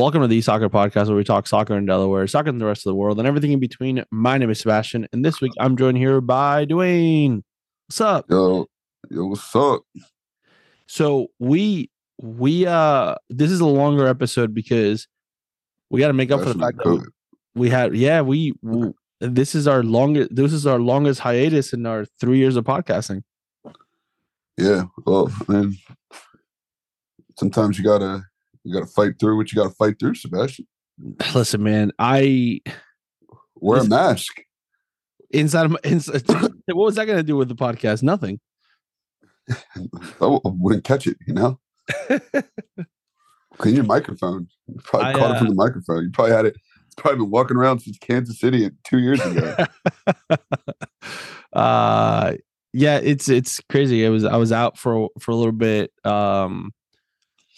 Welcome to the Soccer Podcast, where we talk soccer in Delaware, soccer in the rest of the world, and everything in between. My name is Sebastian, and this week I'm joined here by Dwayne. What's up? Yo, yo, what's up? So we we uh this is a longer episode because we got to make up for the fact that we, we had yeah we, w this is our longest this is our longest hiatus in our three years of podcasting. Yeah, well, I mean, sometimes you gotta you gotta fight through what you gotta fight through, Sebastian. Listen, man, I Wear a mask. inside of my inside, what was that going to do with the podcast? Nothing. I wouldn't catch it, you know. Clean your microphone. You probably I, caught uh, it from the microphone. You probably had it. It's probably been walking around since Kansas City two years ago. uh yeah it's it's crazy it was i was out for for a little bit um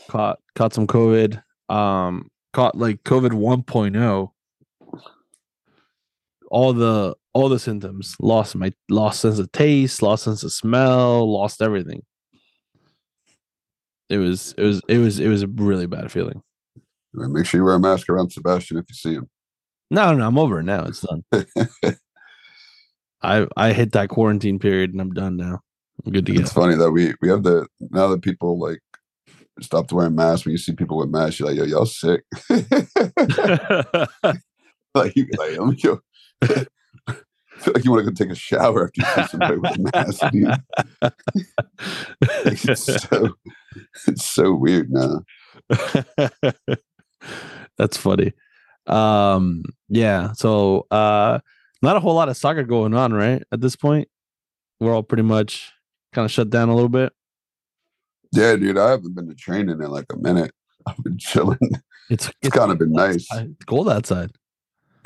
caught caught some covid um caught like covid 1.0 all the all the symptoms. Lost my lost sense of taste lost sense of smell lost everything. It was it was it was it was a really bad feeling. Make sure you wear a mask around Sebastian if you see him. no no i'm over it now. It's done. I i hit that quarantine period and i'm done now. I'm good to go. It's funny that we we have the now that people like stopped wearing masks. When you see people with masks, you're like, yo, y'all sick. like you like, I'm yo. Feel like you want to go take a shower after you see somebody with a mask. Dude. Like, it's so it's so weird now. That's funny. Um, yeah. So, uh, not a whole lot of soccer going on, right? At this point, we're all pretty much kind of shut down a little bit. Yeah, dude, I haven't been to training in like a minute. I've been chilling. It's It's kind of been nice. outside. It's cold outside.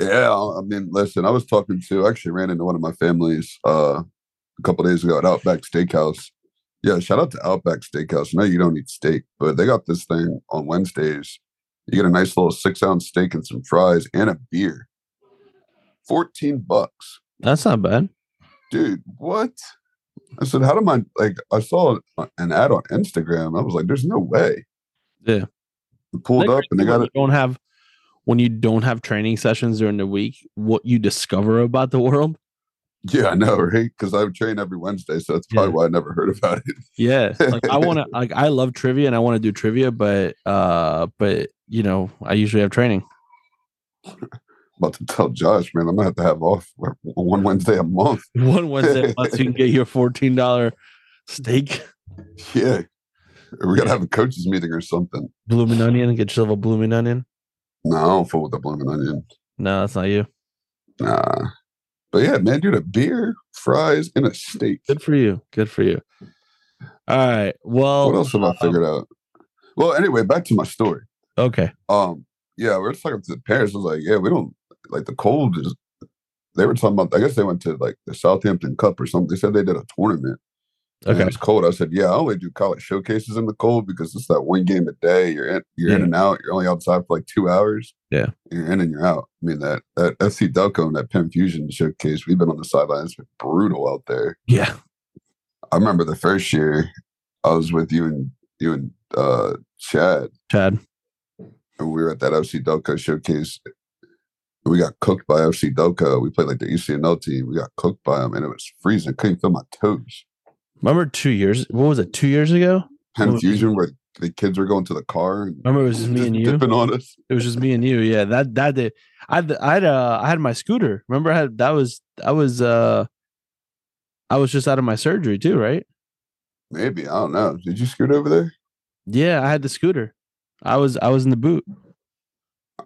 Yeah, I mean, listen, I was talking to I actually ran into one of my families uh a couple days ago at Outback Steakhouse. Yeah, shout out to Outback Steakhouse. I know you don't eat steak, but they got this thing on Wednesdays. You get a nice little six ounce steak and some fries and a beer. 14 bucks. That's not bad. Dude, what? I said, how do I like I saw an ad on Instagram. I was like, there's no way. Yeah. I pulled up and they got it. don't have when you don't have training sessions during the week, what you discover about the world. Yeah, I know, right? Because I train every Wednesday, so that's probably Yeah. why I never heard about it. Yeah. Like I want to like I love trivia and I want to do trivia, but uh but you know, I usually have training. About to tell Josh, man, I'm gonna have to have off one Wednesday a month. One Wednesday unless you can get your fourteen dollar steak, Yeah, we gotta have a coaches meeting or something. blooming onion, and get yourself a blooming onion. No, I don't fool with the blooming onion. No, that's not you. Nah, but yeah, man, dude, a beer, fries, and a steak. Good for you. Good for you. All right. Well, What else have I figured out? Well, anyway, back to my story. okay. Um, yeah, we are talking to the parents. I was like, yeah, we don't like the cold is. They were talking about. I guess they went to like the Southampton Cup or something. They said they did a tournament. Okay. It was cold. I said, yeah, I only do college showcases in the cold because it's that one game a day. You're in, you're in and out. You're only outside for like two hours. Yeah. You're in and you're out. I mean that that FC Delco and that Penn Fusion showcase. We've been on the sidelines. It's been brutal out there. Yeah. I remember the first year I was with you and you and uh Chad, Chad. and we were at that FC Delco showcase. We got cooked by FC Delco. We played like the ECNL team. We got cooked by them, and it was freezing. Couldn't feel my toes. Remember two years? What was it? Two years ago? Penn Oh, Fusion, where the kids were going to the car and Remember it was just me and you? dipping on us. It was just me and you. Yeah. That that day. I had I had uh I had my scooter. Remember I had that was I was uh I was just out of my surgery too, right? Maybe I don't know. Did you scoot over there? Yeah, I had the scooter. I was I was in the boot.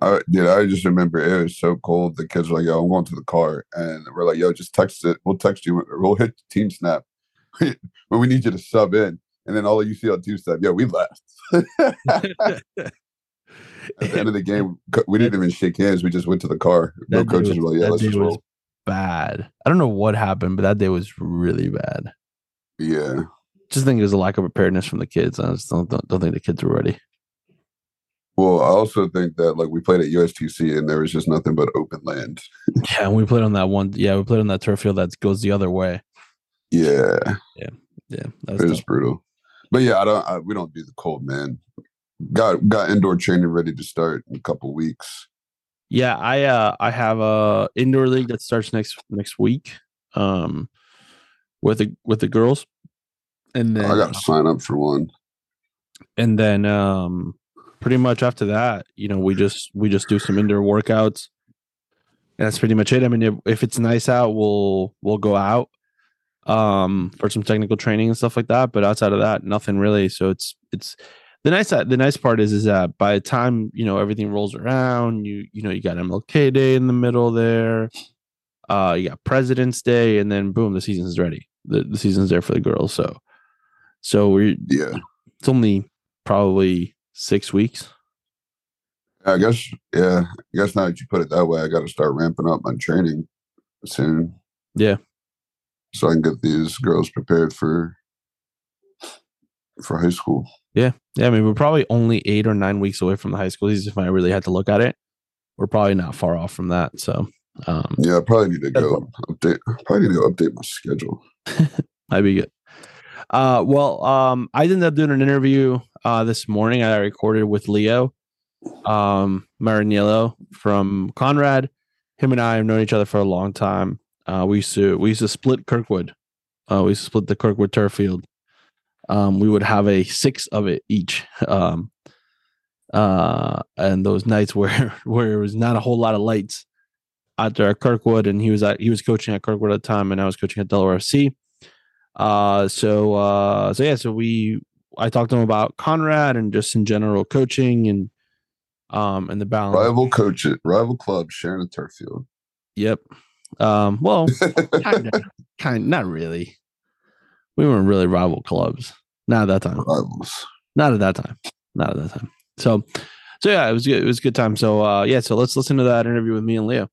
I did. I just remember it was so cold. The kids were like, "Yo, I'm going to the car," and we're like, "Yo, just text it. We'll text you. We'll hit TeamSnap when we need you to sub in." And then all of you see on two step, yo, we left. At the end of the game, we didn't even shake hands. We just went to the car. No coaches was- were like, "Yeah, that let's day just was roll." bad. I don't know what happened, but that day was really bad. Yeah, Just think it was a lack of preparedness from the kids. I just don't don't, don't think the kids were ready. Well, I also think that like we played at USTC and there was just nothing but open land. Yeah, and we played on that one. Yeah, we played on that turf field that goes the other way. Yeah, Yeah, that it was was brutal. But yeah, I don't. I, we don't do the cold, man. got got indoor training ready to start in a couple weeks. Yeah, I uh I have a indoor league that starts next next week. Um with the with the girls. And then I got to sign up for one. and then um pretty much after that, you know, we just we just do some indoor workouts. And that's pretty much it. I mean, if, if it's nice out, we'll we'll go out um for some technical training and stuff like that. But outside of that, nothing really. So it's it's the nice the nice part is is that by the time you know everything rolls around, you you know you got MLK Day in the middle there, uh, you got President's Day, and then boom, the season's is ready. The the season's there for the girls. So so we Yeah, it's only probably six weeks. I guess. Yeah, I guess now that you put it that way, I got to start ramping up my training soon. Yeah. so I can get these girls prepared for for high school. Yeah, Yeah. I mean we're probably only eight or nine weeks away from the high school season. If I really had to look at it, we're probably not far off from that. So um, Yeah, I probably need to go update. Probably need to go update my schedule. Might be good. Uh, well, um, I ended up doing an interview uh, this morning. I recorded with Leo um, Marianiello from Conrad. Him and I have known each other for a long time. Uh, we used to we used to split Kirkwood. Uh, we used to split the Kirkwood turf field. Um, we would have a six of it each. Um, uh, and those nights where where there was not a whole lot of lights out there at Kirkwood, and he was at he was coaching at Kirkwood at the time, and I was coaching at Delaware FC. Uh, so uh, so yeah, so we I talked to him about Conrad and just in general coaching and um and the balance. Rival coach it. Rival club sharing a turf field. Yep. Um, well, kind of, kind not really. We weren't really rival clubs. Not at that time. Rivals. Not at that time. Not at that time. So, so yeah, it was good. It was a good time. So, uh, yeah. So let's listen to that interview with me and Leo.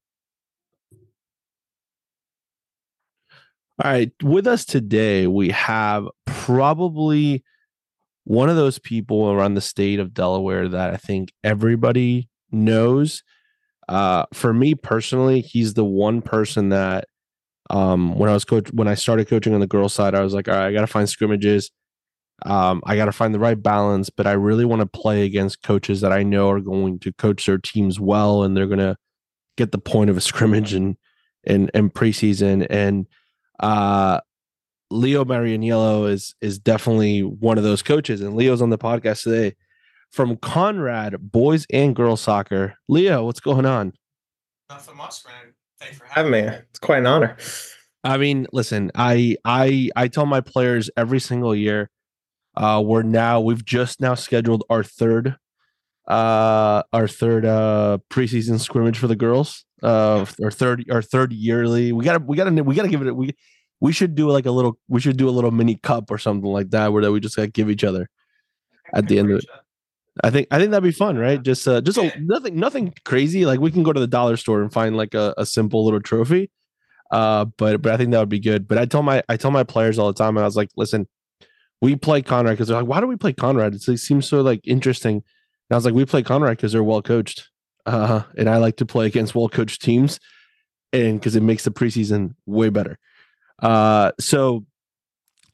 All right, with us today we have probably one of those people around the state of Delaware that I think everybody knows. Uh, for me personally, he's the one person that um, when I was coach when I started coaching on the girls' side, I was like, all right, I got to find scrimmages. Um, I got to find the right balance, but I really want to play against coaches that I know are going to coach their teams well, and they're going to get the point of a scrimmage and and and preseason. And uh, Leo Marianiello is is definitely one of those coaches, and Leo's on the podcast today from Conrad Boys and Girls Soccer. Leo, what's going on? Nothing much, man. Thanks for having me. It's quite an honor. I mean, listen, I I I tell my players every single year, uh, we're now we've just now scheduled our third uh our third uh preseason scrimmage for the girls. Uh our third our third yearly. We gotta we gotta we gotta give it we we should do like a little we should do a little mini cup or something like that where that we just gotta give each other at the end of it. I think I think that'd be fun, right? Just uh just a, nothing nothing crazy. Like we can go to the dollar store and find like a, a simple little trophy. Uh but but I think that would be good. But I tell my I tell my players all the time, and I was like, listen, we play Conrad because they're like, why do we play Conrad? It's, it seems so like interesting. And I was like, we play Conrad because they're well coached. Uh and I like to play against well coached teams and because it makes the preseason way better. Uh so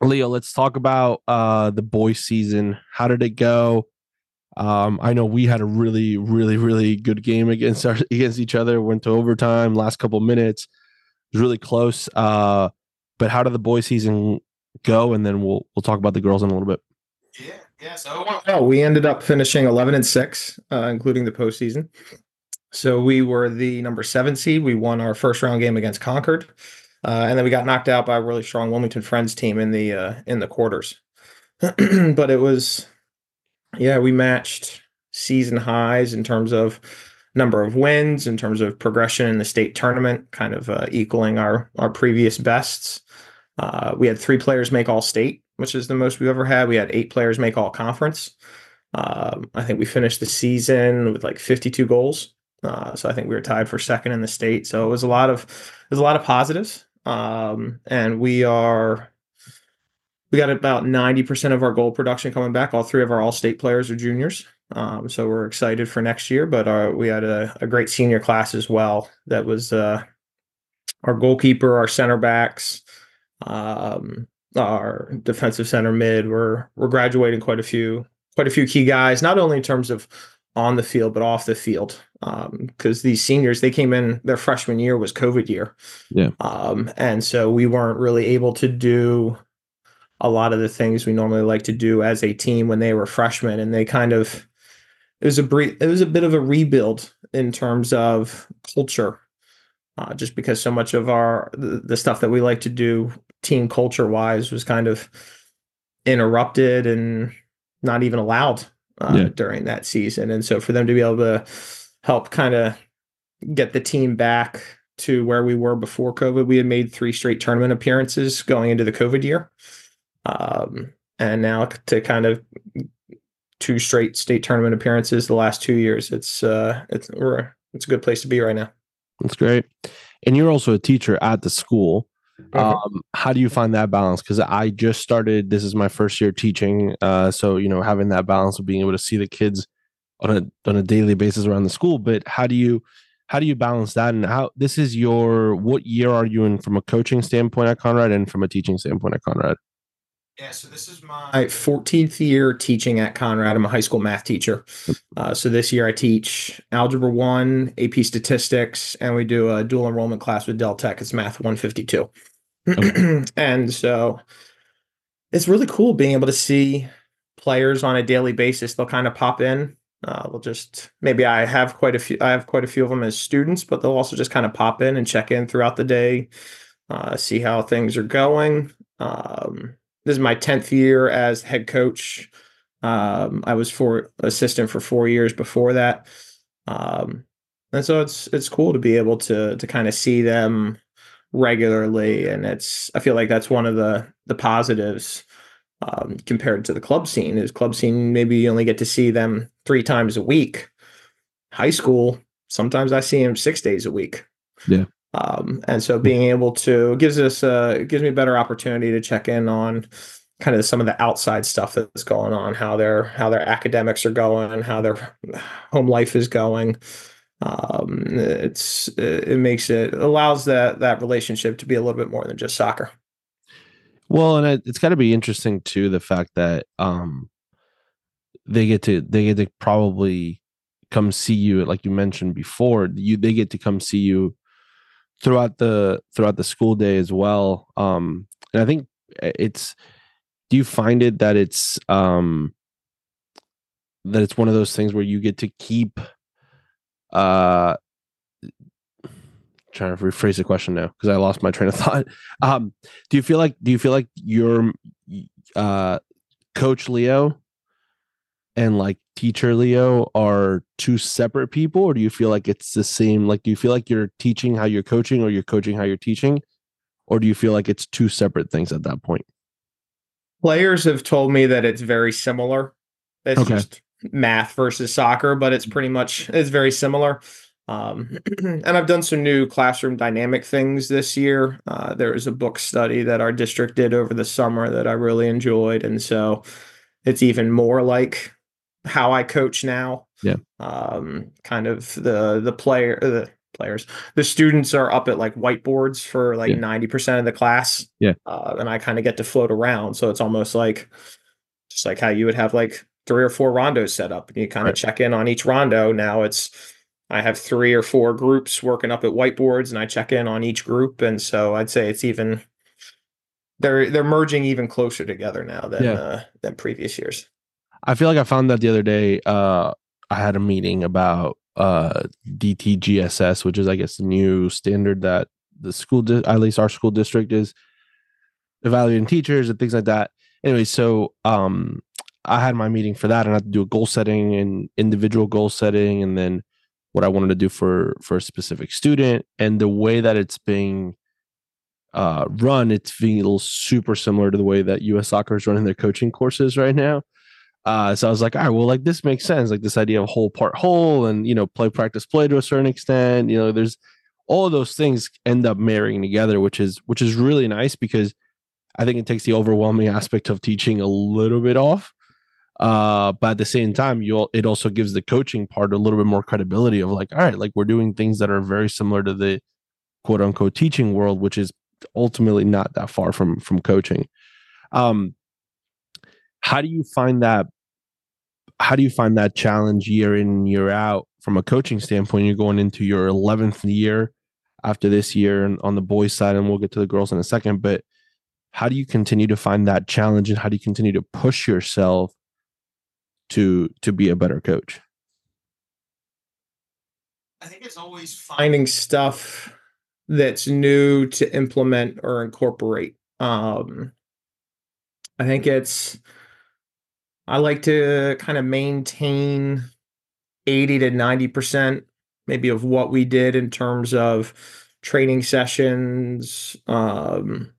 Leo, let's talk about uh the boys season. How did it go? Um, I know we had a really, really, really good game against our against each other. Went to overtime, last couple minutes. It was really close. Uh, but how did the boys season go? And then we'll we'll talk about the girls in a little bit. Yeah, yeah. So well. We ended up finishing 11 and six, uh, including the postseason. So we were the number seven seed. We won our first round game against Concord, uh, and then we got knocked out by a really strong Wilmington Friends team in the uh, in the quarters. but it was, yeah, we matched season highs in terms of number of wins, in terms of progression in the state tournament, kind of uh, equaling our our previous bests. Uh, we had three players make all state, which is the most we've ever had. We had eight players make all conference. Um, I think we finished the season with like 52 goals. Uh, so I think we were tied for second in the state. So it was a lot of there's a lot of positives. Um, and we are we got about 90% of our goal production coming back. All three of our all state players are juniors. Um, so we're excited for next year. But our, we had a, a great senior class as well. That was uh, our goalkeeper, our center backs, um, our defensive center mid. We're we're graduating quite a few quite a few key guys, not only in terms of on the field but off the field. Because um, these seniors, they came in their freshman year was COVID year, yeah, um, and so we weren't really able to do a lot of the things we normally like to do as a team when they were freshmen, and they kind of it was a brief, it was a bit of a rebuild in terms of culture, uh, just because so much of our the, the stuff that we like to do team culture wise was kind of interrupted and not even allowed uh, yeah. during that season. And so for them to be able to help kind of get the team back to where we were before COVID, we had made three straight tournament appearances going into the COVID year. Um, and now to kind of two straight state tournament appearances the last two years, it's uh, it's we're it's a good place to be right now. That's great. And you're also a teacher at the school. Mm-hmm. Um, how do you find that balance? Because I just started. This is my first year teaching. Uh, so you know, having that balance of being able to see the kids on a on a daily basis around the school. But how do you how do you balance that? And how this is your what year are you in from a coaching standpoint at Conrad and from a teaching standpoint at Conrad? Yeah, so this is my 14th year teaching at Conrad. I'm a high school math teacher. Uh, so this year I teach Algebra 1, AP Statistics, and we do a dual enrollment class with Del Tech. It's Math 152. Okay. and so it's really cool being able to see players on a daily basis. They'll kind of pop in. Uh, they'll just maybe I have quite a few. I have quite a few of them as students, but they'll also just kind of pop in and check in throughout the day, uh, see how things are going. Um, this is my 10th year as head coach. Um, I was for assistant for four years before that. Um, and so it's it's cool to be able to to kind of see them regularly and it's I feel like that's one of the the positives um, compared to the club scene is club scene maybe you only get to see them three times a week high school sometimes I see them six days a week yeah um, and so being able to gives us a gives me a better opportunity to check in on kind of some of the outside stuff that's going on, how their how their academics are going, how their home life is going. Um, it's it makes it allows that that relationship to be a little bit more than just soccer. Well, and it, it's got to be interesting too the fact that um, they get to they get to probably come see you like you mentioned before you they get to come see you throughout the throughout the school day as well um and i think eh, it's do you find it that it's um that it's one of those things where you get to keep uh trying to rephrase the question now because i lost my train of thought um do you feel like do you feel like your uh coach leo and like teacher Leo are two separate people, or do you feel like it's the same? Like, do you feel like you're teaching how you're coaching, or you're coaching how you're teaching, or do you feel like it's two separate things at that point? Players have told me that it's very similar. It's okay. just math versus soccer, but it's pretty much it's very similar. Um, and I've done some new classroom dynamic things this year. Uh, there was a book study that our district did over the summer that I really enjoyed, and so it's even more like how I coach now. Yeah. Um, kind of the the player the players the students are up at like whiteboards for like ninety percent of the class. Yeah. Uh, and I kind of get to float around, so it's almost like just like how you would have like three or four rondos set up, and you kind of right. check in on each rondo. Now it's I have three or four groups working up at whiteboards, and I check in on each group, and so I'd say it's even they're they're merging even closer together now than yeah. uh, than previous years. I feel like I found that the other day. Uh, I had a meeting about uh, DTGSS, which is, I guess, the new standard that the school, di- at least our school district, is evaluating teachers and things like that. Anyway, so um, I had my meeting for that, and I had to do a goal setting and individual goal setting, and then what I wanted to do for for a specific student, and the way that it's being uh, run, it's feels super similar to the way that U.S. Soccer is running their coaching courses right now. Uh, so I was like, all right, well, like this makes sense. Like this idea of whole part whole and, you know, play, practice, play to a certain extent, you know, there's all of those things end up marrying together, which is, which is really nice because I think it takes the overwhelming aspect of teaching a little bit off. Uh, but at the same time, you'll it also gives the coaching part a little bit more credibility of like, all right, like we're doing things that are very similar to the quote unquote teaching world, which is ultimately not that far from from coaching. Um, how do you find that how do you find that challenge year in year out from a coaching standpoint? You're going into your 11th year after this year and on the boys side, and we'll get to the girls in a second. But how do you continue to find that challenge and how do you continue to push yourself to to be a better coach? I think it's always finding stuff that's new to implement or incorporate. Um, I think it's I like to kind of maintain 80 to 90% maybe of what we did in terms of training sessions um,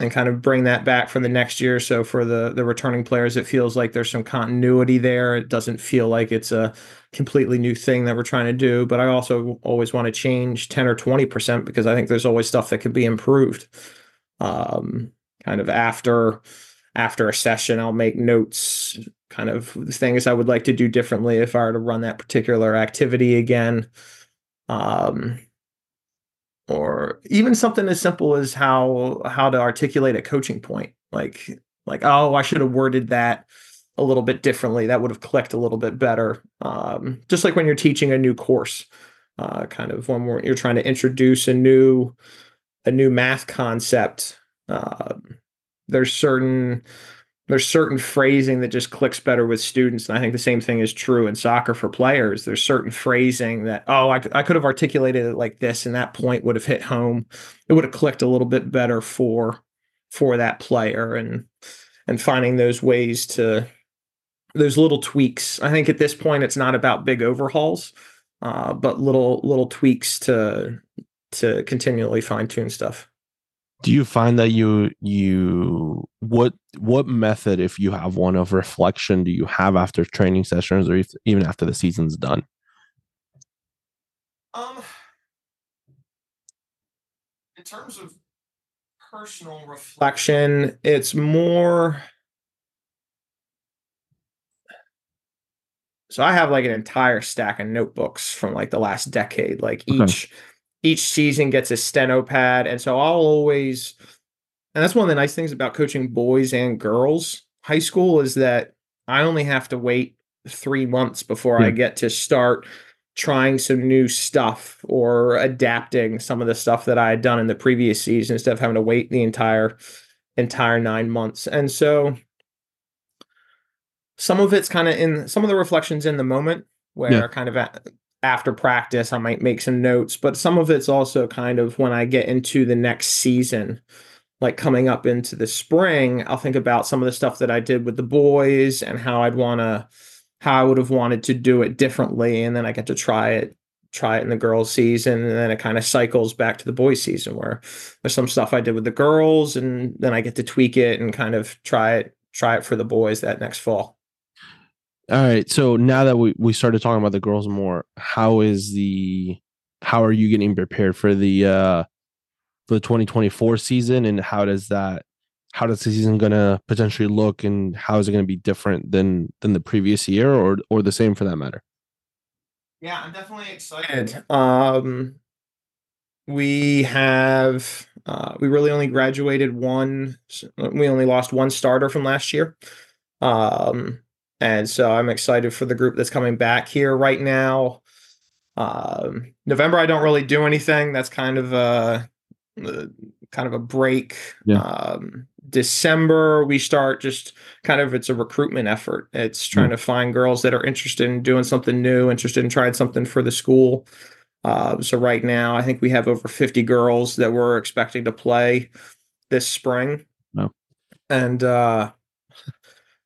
and kind of bring that back for the next year so for the the returning players. It feels like there's some continuity there. It doesn't feel like it's a completely new thing that we're trying to do but i also always want to change 10 or 20% because i think there's always stuff that could be improved um, kind of after after a session, I'll make notes, kind of things I would like to do differently if I were to run that particular activity again. Um, or even something as simple as how how to articulate a coaching point like like oh i should have worded that a little bit differently. That would have clicked a little bit better. Um, just like when you're teaching a new course uh, kind of when you're trying to introduce a new a new math concept uh, there's certain there's certain phrasing that just clicks better with students and i think the same thing is true in soccer for players. There's certain phrasing that oh i, I could have articulated it like this and that point would have hit home. It would have clicked a little bit better for for that player and and finding those ways to those little tweaks. I think at this point it's not about big overhauls uh, but little little tweaks to to continually fine tune stuff do you find that you you what what method if you have one of reflection do you have after training sessions or if, even after the season's done um in terms of personal reflection it's more so i have like an entire stack of notebooks from like the last decade like okay. Each season gets a steno pad. And so I'll always, and that's one of the nice things about coaching boys and girls high school is that I only have to wait three months before I hmm. get to start trying some new stuff or adapting some of the stuff that I had done in the previous season instead of having to wait the entire entire nine months. And so some of it's kind of in some of the reflections in the moment where yeah. kind of at, after practice, I might make some notes, but some of it's also kind of when I get into the next season, like coming up into the spring, I'll think about some of the stuff that I did with the boys and how I'd want to, how I would have wanted to do it differently. And then I get to try it, try it in the girls' season. And then it kind of cycles back to the boys' season where there's some stuff I did with the girls and then I get to tweak it and kind of try it, try it for the boys that next fall. All right. So now that we, we started talking about the girls more, how is the how are you getting prepared for the uh for the 2024 season and how does that how does the season gonna potentially look and how is it gonna be different than than the previous year or or the same for that matter? Yeah, I'm definitely excited. Um we have uh we really only graduated one we only lost one starter from last year. Um and so I'm excited for the group that's coming back here right now. Um, November, I don't really do anything. That's kind of a, a kind of a break. Yeah. Um, December, we start just kind of it's a recruitment effort. It's trying to find girls that are interested in doing something new, interested in trying something for the school. Uh, so right now, I think we have over 50 girls that we're expecting to play this spring. No. And uh,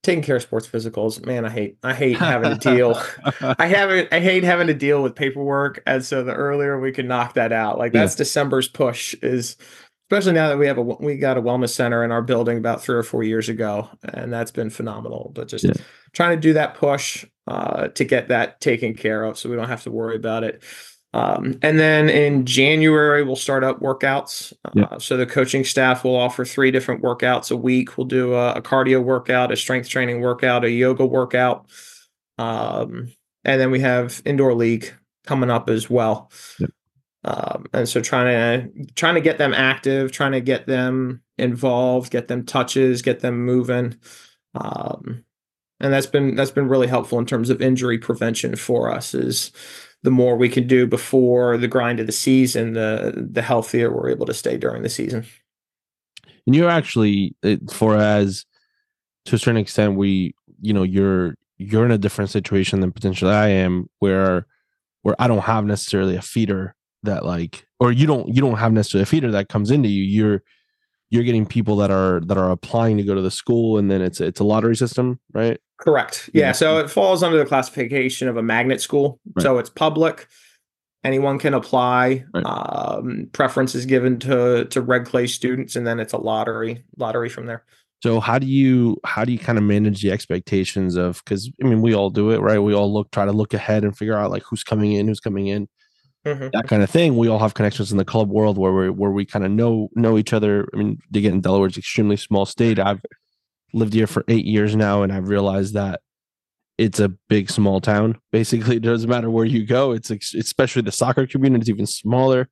taking care of sports physicals man i hate i hate having to deal i haven't i hate having to deal with paperwork and so the earlier we can knock that out like that's yeah. december's push is especially now that we have a we got a wellness center in our building about three or four years ago and that's been phenomenal but just yeah. trying to do that push uh, to get that taken care of so we don't have to worry about it um, and then in January, we'll start up workouts. Uh, So the coaching staff will offer three different workouts a week. We'll do a, a cardio workout, a strength training workout, a yoga workout. Um, and then we have indoor league coming up as well. Um, and so trying to trying to get them active, trying to get them involved, get them touches, get them moving. Um, and that's been that's been really helpful in terms of injury prevention for us. Is the more we can do before the grind of the season, the the healthier we're able to stay during the season. And you're actually, uh, for as to a certain extent, we, you know, you're you're in a different situation than potentially I am, where where I don't have necessarily a feeder that like, or you don't you don't have necessarily a feeder that comes into you. You're you're getting people that are that are applying to go to the school, and then it's it's a lottery system, right? Correct. Yeah. yeah. So it falls under the classification of a magnet school. Right. So it's public. Anyone can apply. Right. Um, preference is given to to red clay students, and then it's a lottery lottery from there. So how do you how do you kind of manage the expectations of because I mean we all do it right? We all look try to look ahead and figure out like who's coming in, who's coming in mm-hmm. that kind of thing. We all have connections in the club world where we where we kind of know know each other. I mean, again, Delaware's extremely small state. I've lived here for eight years now, and I've realized that it's a big small town. Basically, it doesn't matter where you go. It's especially the soccer community is even smaller.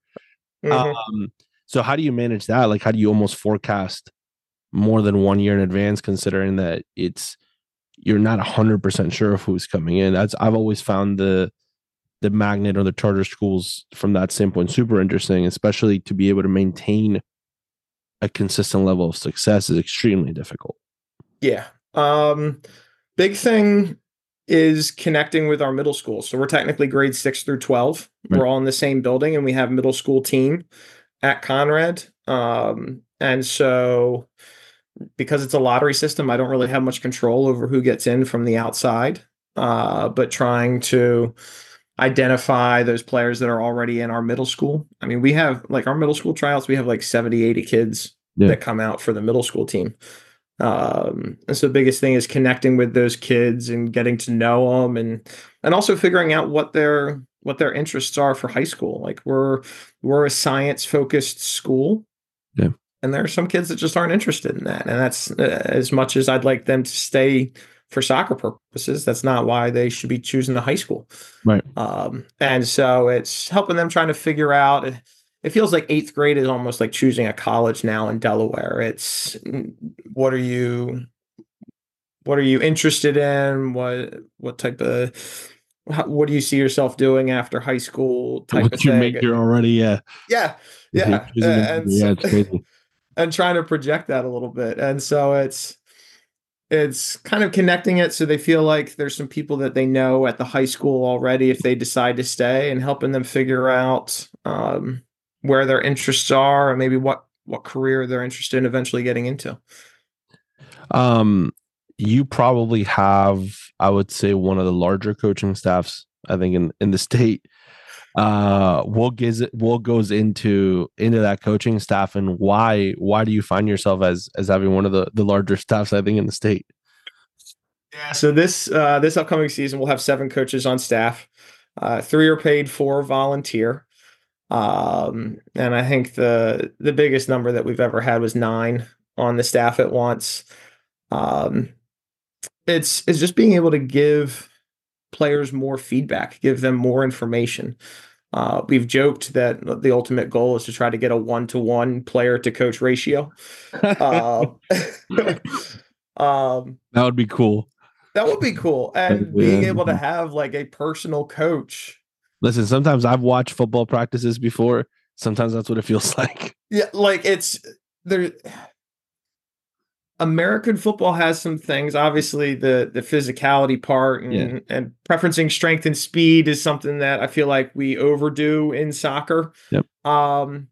Mm-hmm. Um, so how do you manage that? Like, how do you almost forecast more than one year in advance, considering that it's you're not hundred percent sure of who's coming in? That's I've always found the the magnet or the charter schools from that standpoint super interesting, especially to be able to maintain a consistent level of success is extremely difficult. Yeah. Um, big thing is connecting with our middle school. So we're technically grades six through 12. Right. We're all in the same building and we have middle school team at Conrad. Um, and so because it's a lottery system, I don't really have much control over who gets in from the outside. Uh, but trying to identify those players that are already in our middle school. I mean, we have like our middle school tryouts, we have like 70, 80 kids yeah. that come out for the middle school team. Um, and so the biggest thing is connecting with those kids and getting to know them and and also figuring out what their what their interests are for high school. Like we're we're a science focused school. Yeah. And there are some kids that just aren't interested in that. And that's uh, as much as I'd like them to stay for soccer purposes. That's not why they should be choosing the high school. Right. Um, and so it's helping them trying to figure out. It feels like eighth grade is almost like choosing a college now in Delaware. It's what are you, what are you interested in? What what type of how, what do you see yourself doing after high school? Type what of you thing. You're already yeah yeah yeah and, yeah, it's crazy. and trying to project that a little bit. And so it's it's kind of connecting it so they feel like there's some people that they know at the high school already if they decide to stay and helping them figure out um, where their interests are and maybe what what career they're interested in eventually getting into. Um you probably have i would say one of the larger coaching staffs i think in in the state. Uh what gives it what goes into into that coaching staff and why why do you find yourself as as having one of the the larger staffs i think in the state? Yeah so this uh this upcoming season we'll have seven coaches on staff. Uh three are paid four volunteer um and i think the the biggest number that we've ever had was nine on the staff at once um it's it's just being able to give players more feedback, give them more information. Uh, we've joked that the ultimate goal is to try to get a one to one player to coach ratio. Uh, um, that would be cool. That would be cool. And being able to have like a personal coach. Listen, sometimes I've watched football practices before. Sometimes that's what it feels like. Yeah, like it's there American football has some things. Obviously, the the physicality part and, yeah. and preferencing strength and speed is something that I feel like we overdo in soccer. Yep. Um,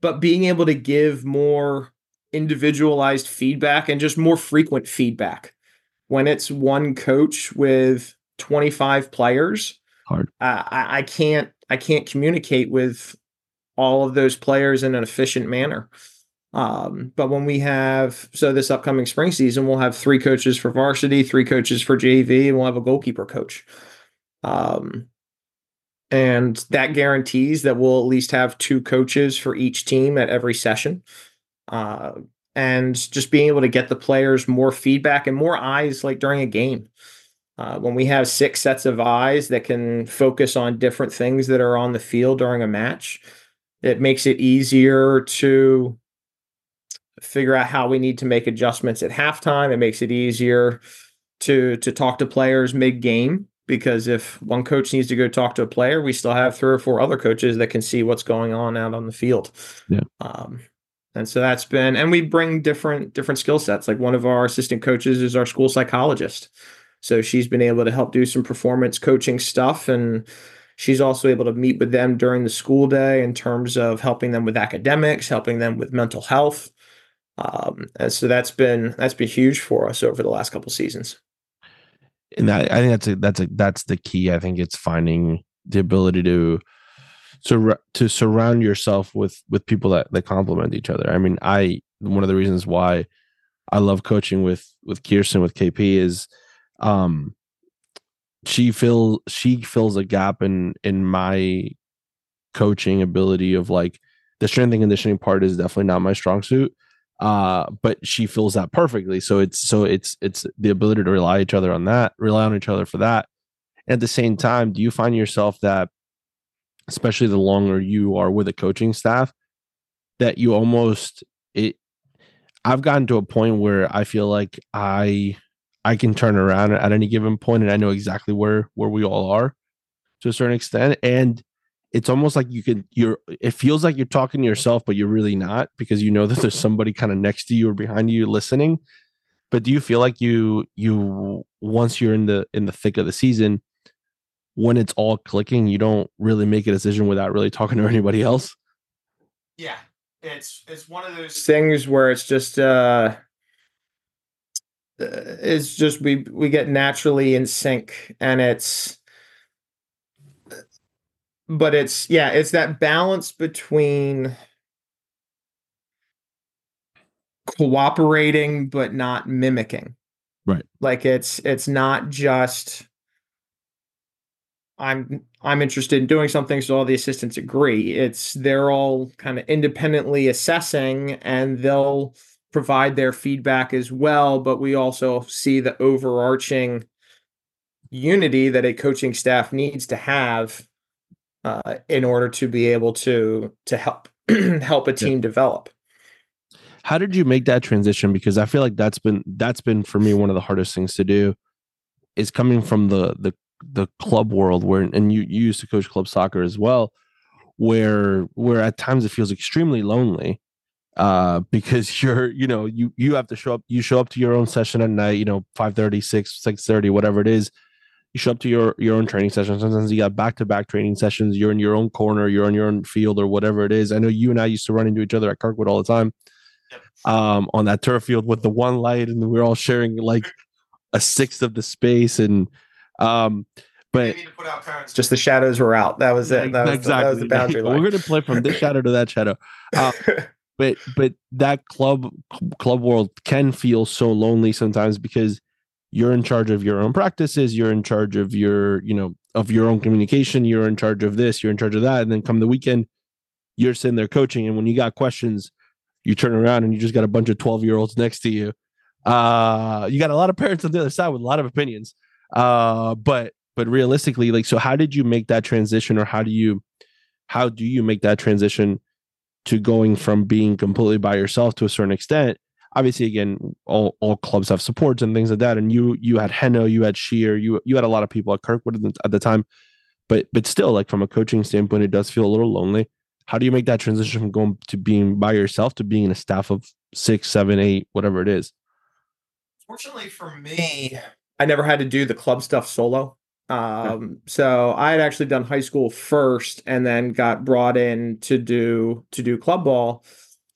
but being able to give more individualized feedback and just more frequent feedback when it's one coach with 25 players hard I, I can't i can't communicate with all of those players in an efficient manner um, but when we have so this upcoming spring season, we'll have three coaches for varsity, three coaches for JV, and we'll have a goalkeeper coach. Um, and that guarantees that we'll at least have two coaches for each team at every session. Uh, and just being able to get the players more feedback and more eyes like during a game. Uh, when we have six sets of eyes that can focus on different things that are on the field during a match, it makes it easier to figure out how we need to make adjustments at halftime. It makes it easier to to talk to players mid game because if one coach needs to go talk to a player, we still have three or four other coaches that can see what's going on out on the field. Yeah. Um, and so that's been, and we bring different different skill sets. Like one of our assistant coaches is our school psychologist, so she's been able to help do some performance coaching stuff, and she's also able to meet with them during the school day in terms of helping them with academics, helping them with mental health. Um, and so that's been that's been huge for us over the last couple seasons and that, I think that's a, that's a, that's the key. I think it's finding the ability to to to surround yourself with with people that that complement each other. I mean, I one of the reasons why I love coaching with with Kirsten with KP is um she fills she fills a gap in in my coaching ability of like the strength and conditioning part is definitely not my strong suit uh but she fills that perfectly. So it's so it's it's the ability to rely each other on that rely on each other for that. And at the same time do you find yourself that especially the longer you are with a coaching staff that you almost it i've gotten to a point where i feel like i i can turn around at any given point and i know exactly where where we all are to a certain extent. And it's almost like you can you're it feels like you're talking to yourself but you're really not because you know that there's somebody kind of next to you or behind you listening. But do you feel like you you once you're in the in the thick of the season when it's all clicking you don't really make a decision without really talking to anybody else? Yeah. It's it's one of those things where it's just uh, uh it's just we we get naturally in sync and it's but it's yeah, it's that balance between cooperating but not mimicking. Right. Like it's it's not just I'm I'm interested in doing something so all the assistants agree. It's they're all kind of independently assessing and they'll provide their feedback as well, but we also see the overarching unity that a coaching staff needs to have uh, in order to be able to to help help a team yeah. develop. How did you make that transition? Because I feel like that's been that's been for me one of the hardest things to do is coming from the the the club world where and you, you used to coach club soccer as well where where at times it feels extremely lonely uh because you're you know you you have to show up you show up to your own session at night you know 5 30 6 6 30 whatever it is you show up to your your own training session. Sometimes you got back to back training sessions. You're in your own corner. You're on your own field or whatever it is. I know you and I used to run into each other at Kirkwood all the time, um, on that turf field with the one light, and we are all sharing like a sixth of the space. And um, but just the shadows were out. That was it. That was exactly. The, that was the boundary line. We're gonna play from this shadow to that shadow. Uh, but but that club club world can feel so lonely sometimes because you're in charge of your own practices you're in charge of your you know of your own communication you're in charge of this you're in charge of that and then come the weekend you're sitting there coaching and when you got questions you turn around and you just got a bunch of 12 year olds next to you. Uh you got a lot of parents on the other side with a lot of opinions. Uh but but realistically like so how did you make that transition or how do you how do you make that transition to going from being completely by yourself to a certain extent obviously again all, all clubs have supports and things like that and you you had Heno you had Sheer you you had a lot of people at Kirkwood at the time but but still like from a coaching standpoint it does feel a little lonely. How do you make that transition from going to being by yourself to being in a staff of six seven eight whatever it is? Fortunately for me I never had to do the club stuff solo um so i had actually done high school first and then got brought in to do to do club ball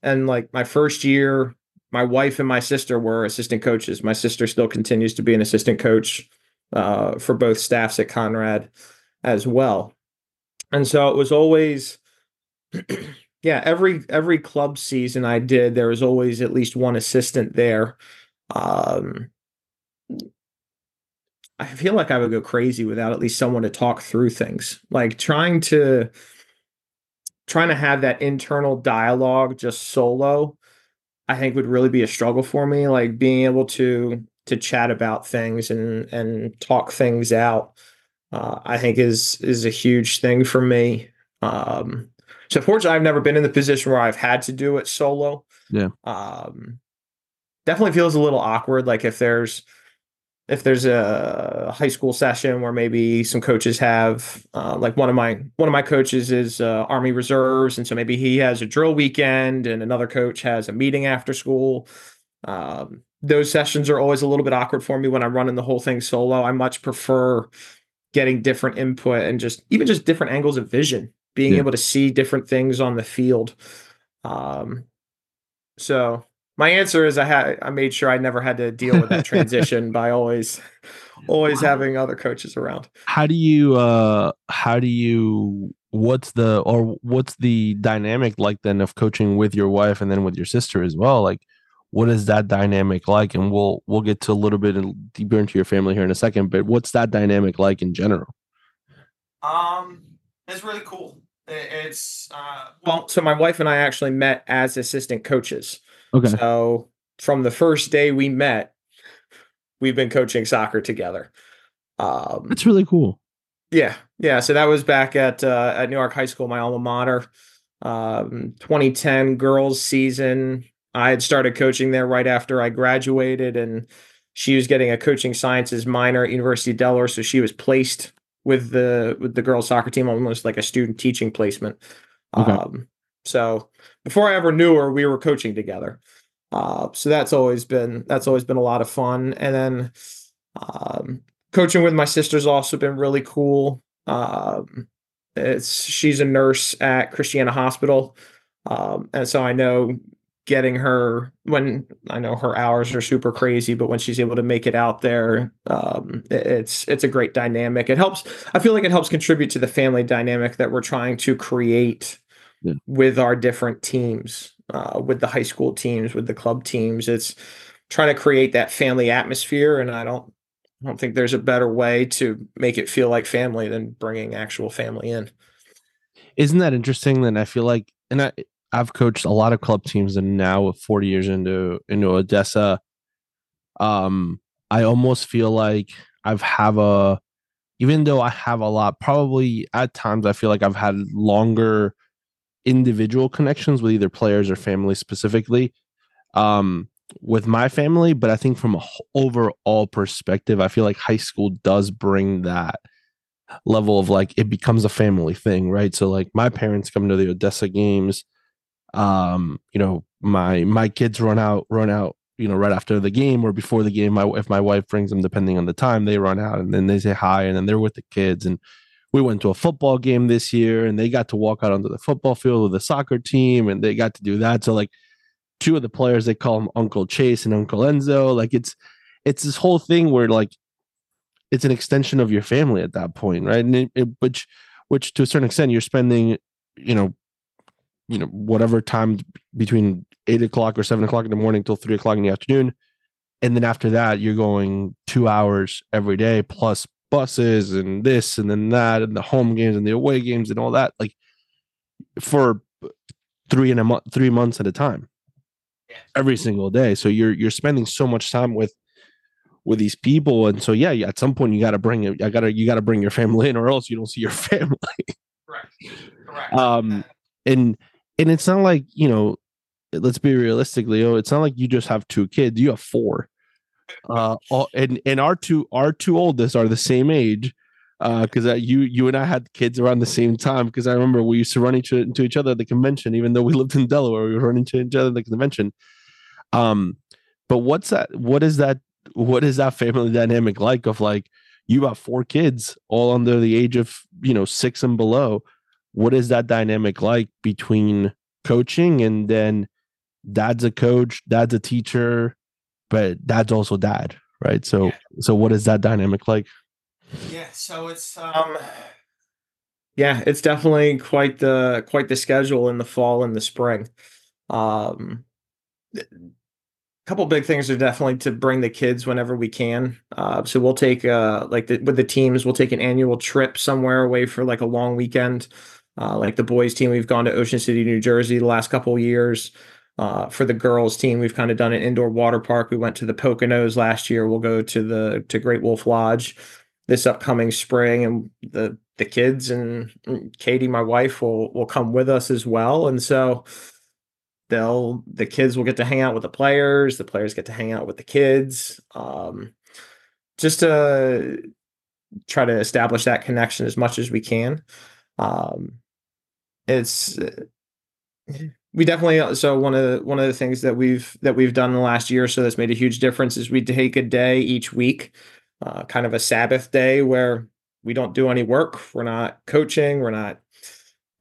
and like my first year my wife and my sister were assistant coaches. My sister still continues to be an assistant coach uh, for both staffs at Conrad as well. And so it was always, yeah, every every club season I did, there was always at least one assistant there. Um, I feel like I would go crazy without at least someone to talk through things. Like trying to trying to have that internal dialogue just solo I think would really be a struggle for me. Like being able to to chat about things and and talk things out. Uh, I think is is a huge thing for me. Um, so fortunately, I've never been in the position where I've had to do it solo. Yeah. Um, definitely feels a little awkward. Like if there's if there's a high school session where maybe some coaches have uh, like one of my one of my coaches is uh, army reserves and so maybe he has a drill weekend and another coach has a meeting after school. Um, those sessions are always a little bit awkward for me when i'm running the whole thing solo. I much prefer getting different input and just even just different angles of vision being yeah. able to see different things on the field. Um, so my answer is I had I made sure I never had to deal with that transition by always always wow. having other coaches around. How do you uh how do you what's the or what's the dynamic like then of coaching with your wife and then with your sister as well? Like what is that dynamic like? And we'll we'll get to a little bit deeper into your family here in a second, but what's that dynamic like in general? Um it's really cool. It's uh well so my wife and I actually met as assistant coaches. Okay. So from the first day we met, we've been coaching soccer together. Um, That's really cool. Yeah, yeah. So that was back at uh, at Newark High School, my alma mater. Um, 2010 girls season. I had started coaching there right after I graduated, and she was getting a coaching sciences minor at University of Delaware. So she was placed with the with the girls soccer team, almost like a student teaching placement. Okay. Um, so before I ever knew her, we were coaching together. Uh, so that's always been that's always been a lot of fun. And then um, coaching with my sister's also been really cool. Um, it's she's a nurse at Christiana Hospital, um, and so I know getting her when I know her hours are super crazy, but when she's able to make it out there, um, it's it's a great dynamic. It helps. I feel like it helps contribute to the family dynamic that we're trying to create yeah. with our different teams, uh, with the high school teams, with the club teams. It's trying to create that family atmosphere, and I don't I don't think there's a better way to make it feel like family than bringing actual family in. Isn't that interesting? Then I feel like, and I I've coached a lot of club teams, and now with 40 years into into Odessa, um, I almost feel like I've have a, even though I have a lot, probably at times I feel like I've had longer individual connections with either players or family specifically um, with my family but i think from an overall perspective i feel like high school does bring that level of like it becomes a family thing right? So like my parents come to the odessa games um you know my my kids run out run out you know right after the game or before the game. My if my wife brings them depending on the time they run out and then they say hi and then they're with the kids and we went to a football game this year and they got to walk out onto the football field with the soccer team and they got to do that. So like two of the players they call them Uncle Chase and Uncle Enzo. Like it's it's this whole thing where like it's an extension of your family at that point, right? And it, it, which which to a certain extent you're spending, you know, you know, whatever time between eight o'clock or seven o'clock in the morning till three o'clock in the afternoon. And then after that, you're going two hours every day plus buses and this and then that and the home games and the away games and all that like for three and a month three months at a time. Yeah. every single day. So you're you're spending so much time with with these people. And so yeah at some point you got to bring it i gotta you got to bring your family in or else you don't see your family. Correct. Correct. Um and and it's not like you know let's be realistic leo it's not like you just have two kids. You have four uh, and and our two our two oldest are the same age because uh, you you and I had kids around the same time because I remember we used to run each into each other at the convention even though we lived in Delaware we were running into each other at the convention. Um but what's that what is that what is that family dynamic like of like you have four kids all under the age of you know six and below. What is that dynamic like between coaching and then dad's a coach dad's a teacher but dad's also dad, right? So yeah. so what is that dynamic like? Yeah, so it's um yeah, it's definitely quite the quite the schedule in the fall and the spring. Um a couple big things are definitely to bring the kids whenever we can. Uh, so we'll take uh like the, with the teams, we'll take an annual trip somewhere away for like a long weekend. Uh, like the boys team, we've gone to Ocean City, New Jersey the last couple years. Uh, for the girls team, we've kind of done an indoor water park. We went to the Poconos last year. We'll go to the to Great Wolf Lodge this upcoming spring, and the the kids and Katie, my wife, will will come with us as well. And so they'll the kids will get to hang out with the players. The players get to hang out with the kids. Um, just to try to establish that connection as much as we can. Um, it's we definitely so one of the, one of the things that we've that we've done in the last year or so that's made a huge difference is we take a day each week, uh, kind of a Sabbath day where we don't do any work. We're not coaching. We're not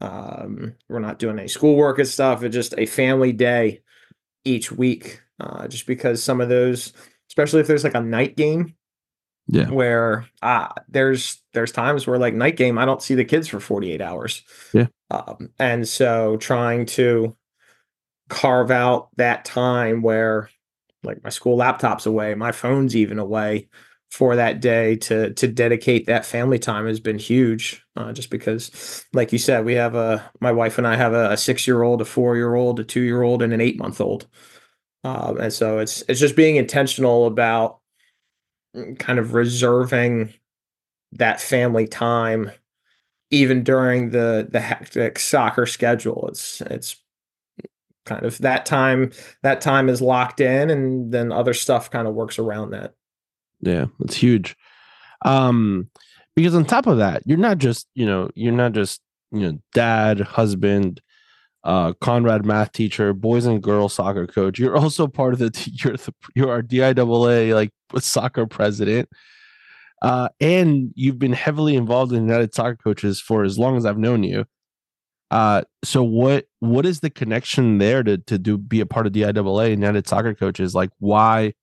um, we're not doing any schoolwork and stuff. It's just a family day each week. Uh, just because some of those, especially if there's like a night game, Yeah. where uh, there's there's times where like night game, I don't see the kids for 48 hours. Yeah. Um, and so trying to carve out that time where like my school laptop's away, my phone's even away for that day to to dedicate that family time has been huge. Uh, just because, like you said, we have a my wife and I have a, a six year old, a four year old, a two year old, and an eight month old. Um, and so it's it's just being intentional about mm, kind of reserving that family time even during the the hectic soccer schedule it's it's kind of that time that time is locked in and then other stuff kind of works around that Yeah, it's huge. Um, because on top of that, you're not just, you know, you're not just, you know, dad, husband, uh, Conrad math teacher, boys and girls soccer coach. You're also part of the you're the you're our DIAA like soccer president. Uh, and you've been heavily involved in United Soccer Coaches for as long as I've known you. Uh, so what what is the connection there to to do be a part of DIAA United Soccer Coaches? Like why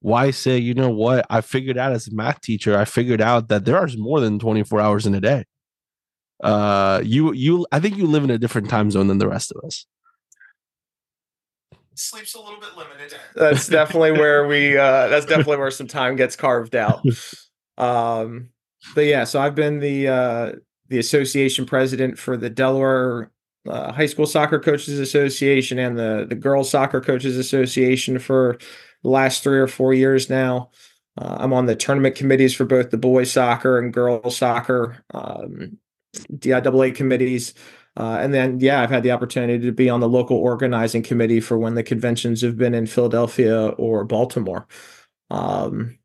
why say, you know what? I figured out as a math teacher, I figured out that there are more than 24 hours in a day. Uh you you I think you live in a different time zone than the rest of us. sleep's a little bit limited that's definitely where we uh that's definitely where some time gets carved out um but yeah so i've been the uh the association president for the delaware uh, high school soccer coaches association and the the girls soccer coaches association for the last three or four years now uh, i'm on the tournament committees for both the boys soccer and girls soccer um, diaa committees uh, and then, yeah, I've had the opportunity to be on the local organizing committee for when the conventions have been in Philadelphia or Baltimore. Um,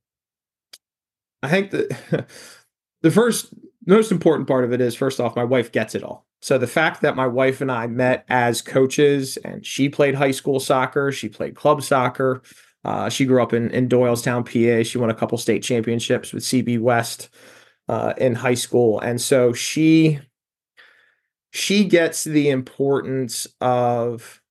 I think that the first, most important part of it is first off, my wife gets it all. So the fact that my wife and I met as coaches and she played high school soccer, she played club soccer. Uh, she grew up in, in Doylestown, PA. She won a couple state championships with CB West uh, in high school. And so she she gets the importance of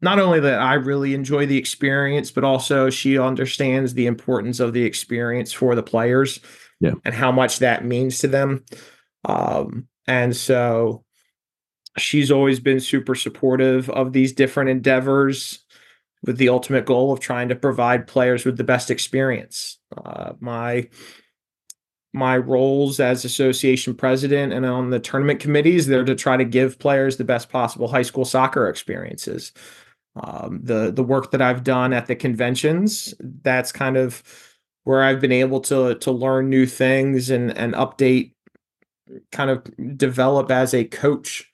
not only that I really enjoy the experience, but also she understands the importance of the experience for the players Yeah. and how much that means to them. Um, and so she's always been super supportive of these different endeavors with the ultimate goal of trying to provide players with the best experience. Uh, my my roles as association president and on the tournament committees they're to try to give players the best possible high school soccer experiences um, the the work that i've done at the conventions that's kind of where i've been able to to learn new things and and update kind of develop as a coach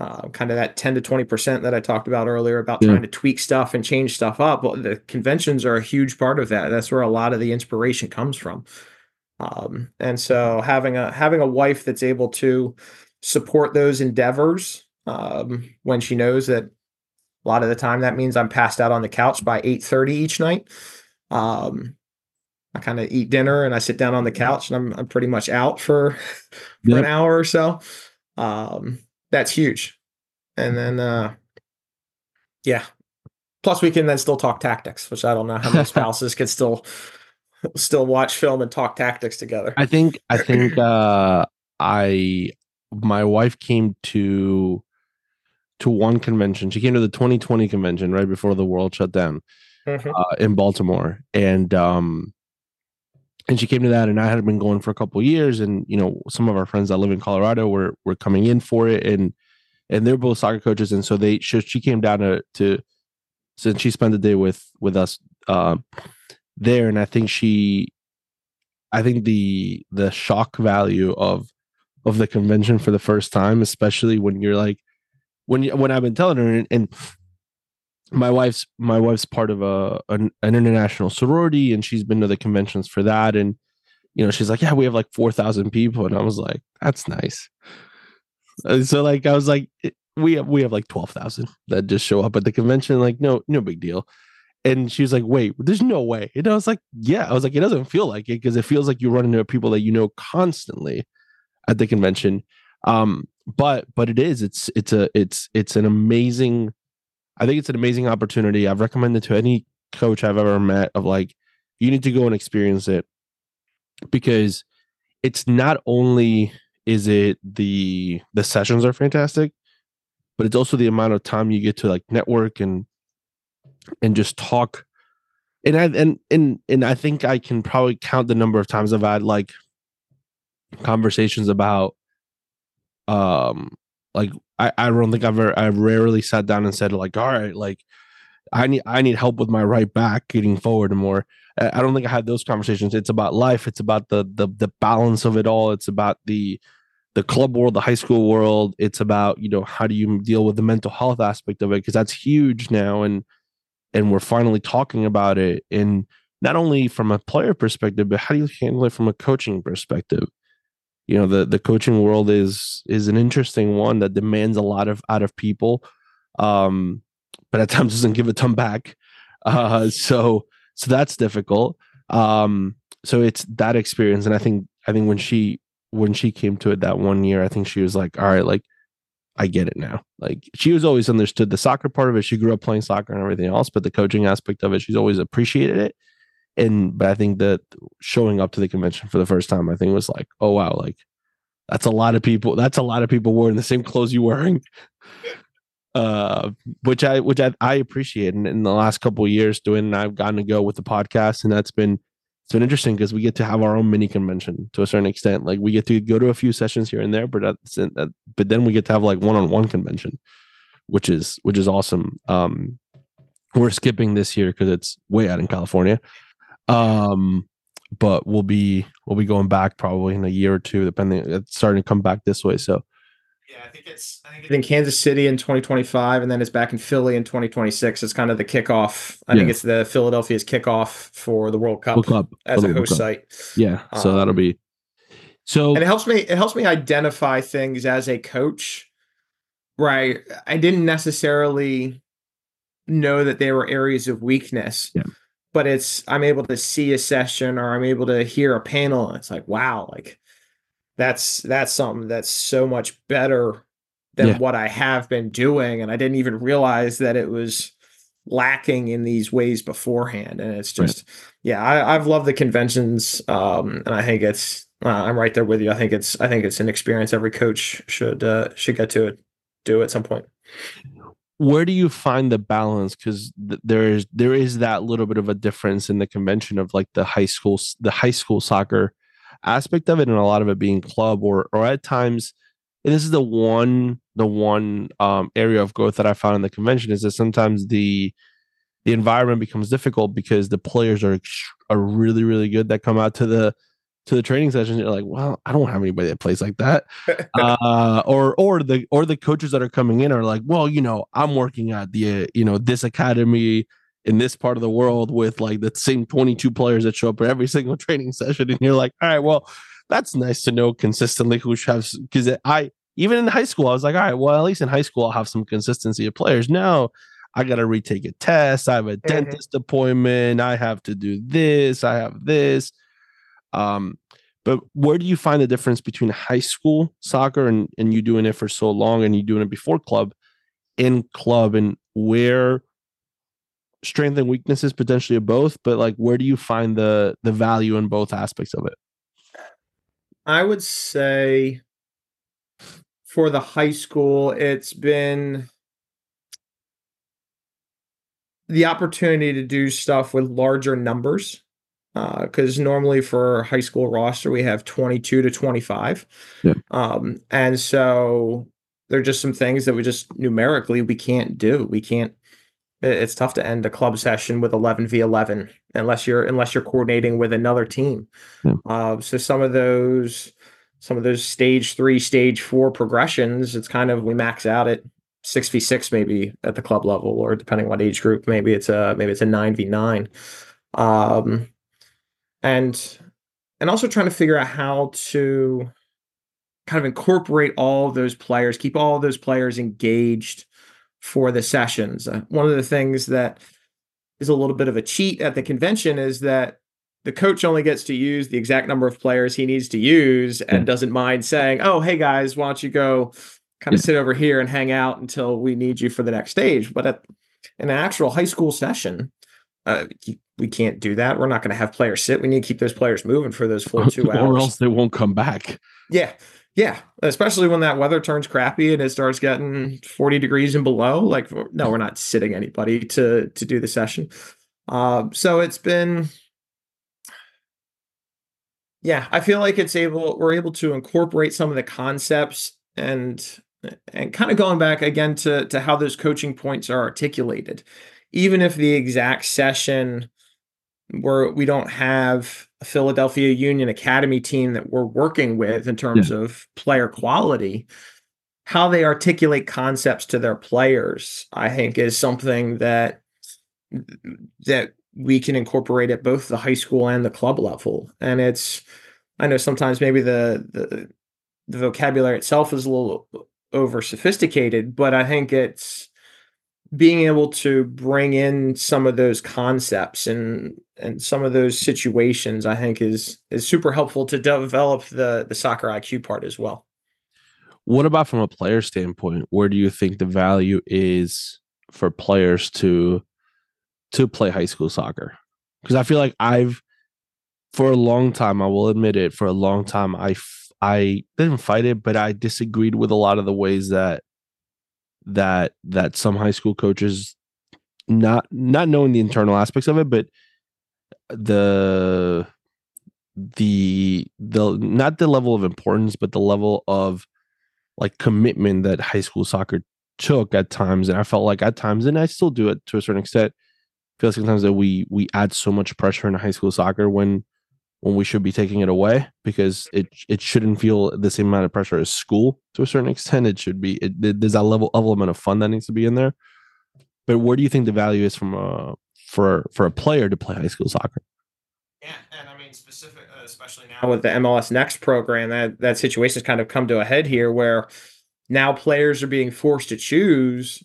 uh, kind of that 10 to 20 percent that i talked about earlier about Yeah. trying to tweak stuff and change stuff up well, the conventions are a huge part of that that's where a lot of the inspiration comes from um, and so having a having a wife that's able to support those endeavors um, when she knows that a lot of the time that means I'm passed out on the couch by 8:30 each night. Um, I kind of eat dinner and I sit down on the couch and I'm I'm pretty much out for for an hour or so. Um, that's huge. And then uh yeah. Plus we can then still talk tactics, which I don't know how many spouses can still still watch film and talk tactics together. I think I think uh I my wife came to to one convention. She came to the 2020 convention right before the world shut down Mhm. uh, in Baltimore, and um, and she came to that, and I had been going for a couple years, and you know, some of our friends that live in Colorado were were coming in for it, and and they're both soccer coaches, and so they she, she came down to to since she spent the day with with us um there, and I think she, I think the the shock value of of the convention for the first time, especially when you're like when you when I've been telling her and, and my wife's my wife's part of a an, an international sorority and she's been to the conventions for that. And you know she's like yeah we have like 4000 people. And i was like that's nice. Uh, so like i was like we have we have like 12000 that just show up at the convention. Like no no big deal. And she was like wait there's no way. And i was like yeah. I was like it doesn't feel like it because it feels like you run into people that you know constantly at the convention. Um but but it is it's it's a it's it's an amazing I think it's an amazing opportunity. I've recommended to any coach I've ever met of like, you need to go and experience it because it's not only is it the the sessions are fantastic, but it's also the amount of time you get to like network and and just talk. And I and and and I think I can probably count the number of times I've had like conversations about um like I, I don't think I've ever I rarely sat down and said like, all right, like I need I need help with my right back getting forward more. I don't think I had those conversations. It's about life. It's about the the the balance of it all. It's about the the club world, the high school world. It's about you know how do you deal with the mental health aspect of it because that's huge now and and we're finally talking about it and not only from a player perspective but how do you handle it from a coaching perspective you know the the coaching world is is an interesting one that demands a lot of out of people um but at times doesn't give a ton back. Uh so so that's difficult. Um so it's that experience and i think i think when she when she came to it that one year i think she was like all right like i get it now. Like she was always understood the soccer part of it. She grew up playing soccer and everything else but the coaching aspect of it she's always appreciated it and but i think that showing up to the convention for the first time i think was like oh wow like that's a lot of people that's a lot of people wearing the same clothes you wearing. Uh which i which i, I appreciate. And in the last couple of years doing and i've gotten to go with the podcast and that's been it's been interesting because we get to have our own mini convention to a certain extent. Like we get to go to a few sessions here and there but that's that, but then we get to have like one-on-one convention which is which is awesome. Um we're skipping this year because it's way out in california um but we'll be we'll be going back probably in a year or two depending it's starting to come back this way so Yeah, I think it's I think it's in Kansas City in 2025, and then it's back in Philly in 2026. It's kind of the kickoff. I think it's the Philadelphia's kickoff for the World Cup World Cup as for a the host Cup. site. yeah so that'll Um, be so and it helps me it helps me identify things as a coach right i didn't necessarily know that there were areas of weakness Yeah. But it's i'm able to see a session or i'm able to hear a panel and it's like wow like that's that's something that's so much better than Yeah. what i have been doing and i didn't even realize that it was lacking in these ways beforehand and it's Right. just yeah I, i've loved the conventions um and i think it's uh, i'm right there with you i think it's i think it's an experience every coach should uh should get to it, do at some point where do you find the balance? Because th- there is there is that little bit of a difference in the convention of like the high school the high school soccer aspect of it and a lot of it being club or or at times and this is the one the one um area of growth that i found in the convention is that sometimes the the environment becomes difficult because the players are are really really good that come out to the to the training sessions you're like well i don't have anybody that plays like that. Uh or or the or the coaches that are coming in are like well you know i'm working at the you know this academy in this part of the world with like the same 22 players that show up for every single training session. And you're like all right well that's nice to know consistently who has because i even in high school i was like all right well at least in high school i'll have some consistency of players. Now i gotta retake a test. I have a dentist appointment. I have to do this. I have this um but where do you find the difference between high school soccer and, and you doing it for so long and you doing it before club in club and where strength and weaknesses potentially of both but like where do you find the the value in both aspects of it I would say for the high school, it's been the opportunity to do stuff with larger numbers. Because normally for high school roster, we have 22 to 25. Yeah. Um, and so there are just some things that we just numerically we can't do. We can't it- it's tough to end a club session with 11 v 11 unless you're unless you're coordinating with another team Yeah. uh, so some of those some of those stage three stage four progressions it's kind of we max out at six v six maybe at the club level, or depending on what age group, maybe it's a maybe it's a nine v nine. Um, and and also trying to figure out how to kind of incorporate all of those players, keep all of those players engaged for the sessions. Uh, one of the things that is a little bit of a cheat at the convention is that the coach only gets to use the exact number of players he needs to use and doesn't mind saying, "Oh, hey guys, why don't you go kind of sit over here and hang out until we need you for the next stage?" But at an actual high school session, uh, we can't do that. We're not going to have players sit. We need to keep those players moving for those full two hours, or else they won't come back. Yeah, yeah, especially when that weather turns crappy and it starts getting 40 degrees and below. Like, no, we're not sitting anybody to to do the session. Uh, so it's been, yeah, I feel like it's able we're able to incorporate some of the concepts and and kind of going back again to to how those coaching points are articulated, even if the exact session where we don't have a Philadelphia Union Academy team that we're working with in terms yeah. of player quality, how they articulate concepts to their players, I think is something that that we can incorporate at both the high school and the club level. And it's I know sometimes maybe the the, the vocabulary itself is a little over sophisticated, but I think it's being able to bring in some of those concepts and and some of those situations i think is is super helpful to develop the the soccer iq part as well. What about from a player standpoint? Where do you think the value is for players to to play high school soccer? Because i feel like i've for a long time i will admit it for a long time i i didn't fight it but i disagreed with a lot of the ways that that that some high school coaches not not knowing the internal aspects of it but the the the not the level of importance but the level of like commitment that high school soccer took at times. And i felt like at times and i still do it to a certain extent feel sometimes that we we add so much pressure in high school soccer when when we should be taking it away because it it shouldn't feel the same amount of pressure as school to a certain extent. It should be it, it, there's that level element of fun that needs to be in there. But where do you think the value is from a for for a player to play high school soccer? Yeah, and I mean specific, uh, especially now with the MLS Next program, that that situation has kind of come to a head here, where now players are being forced to choose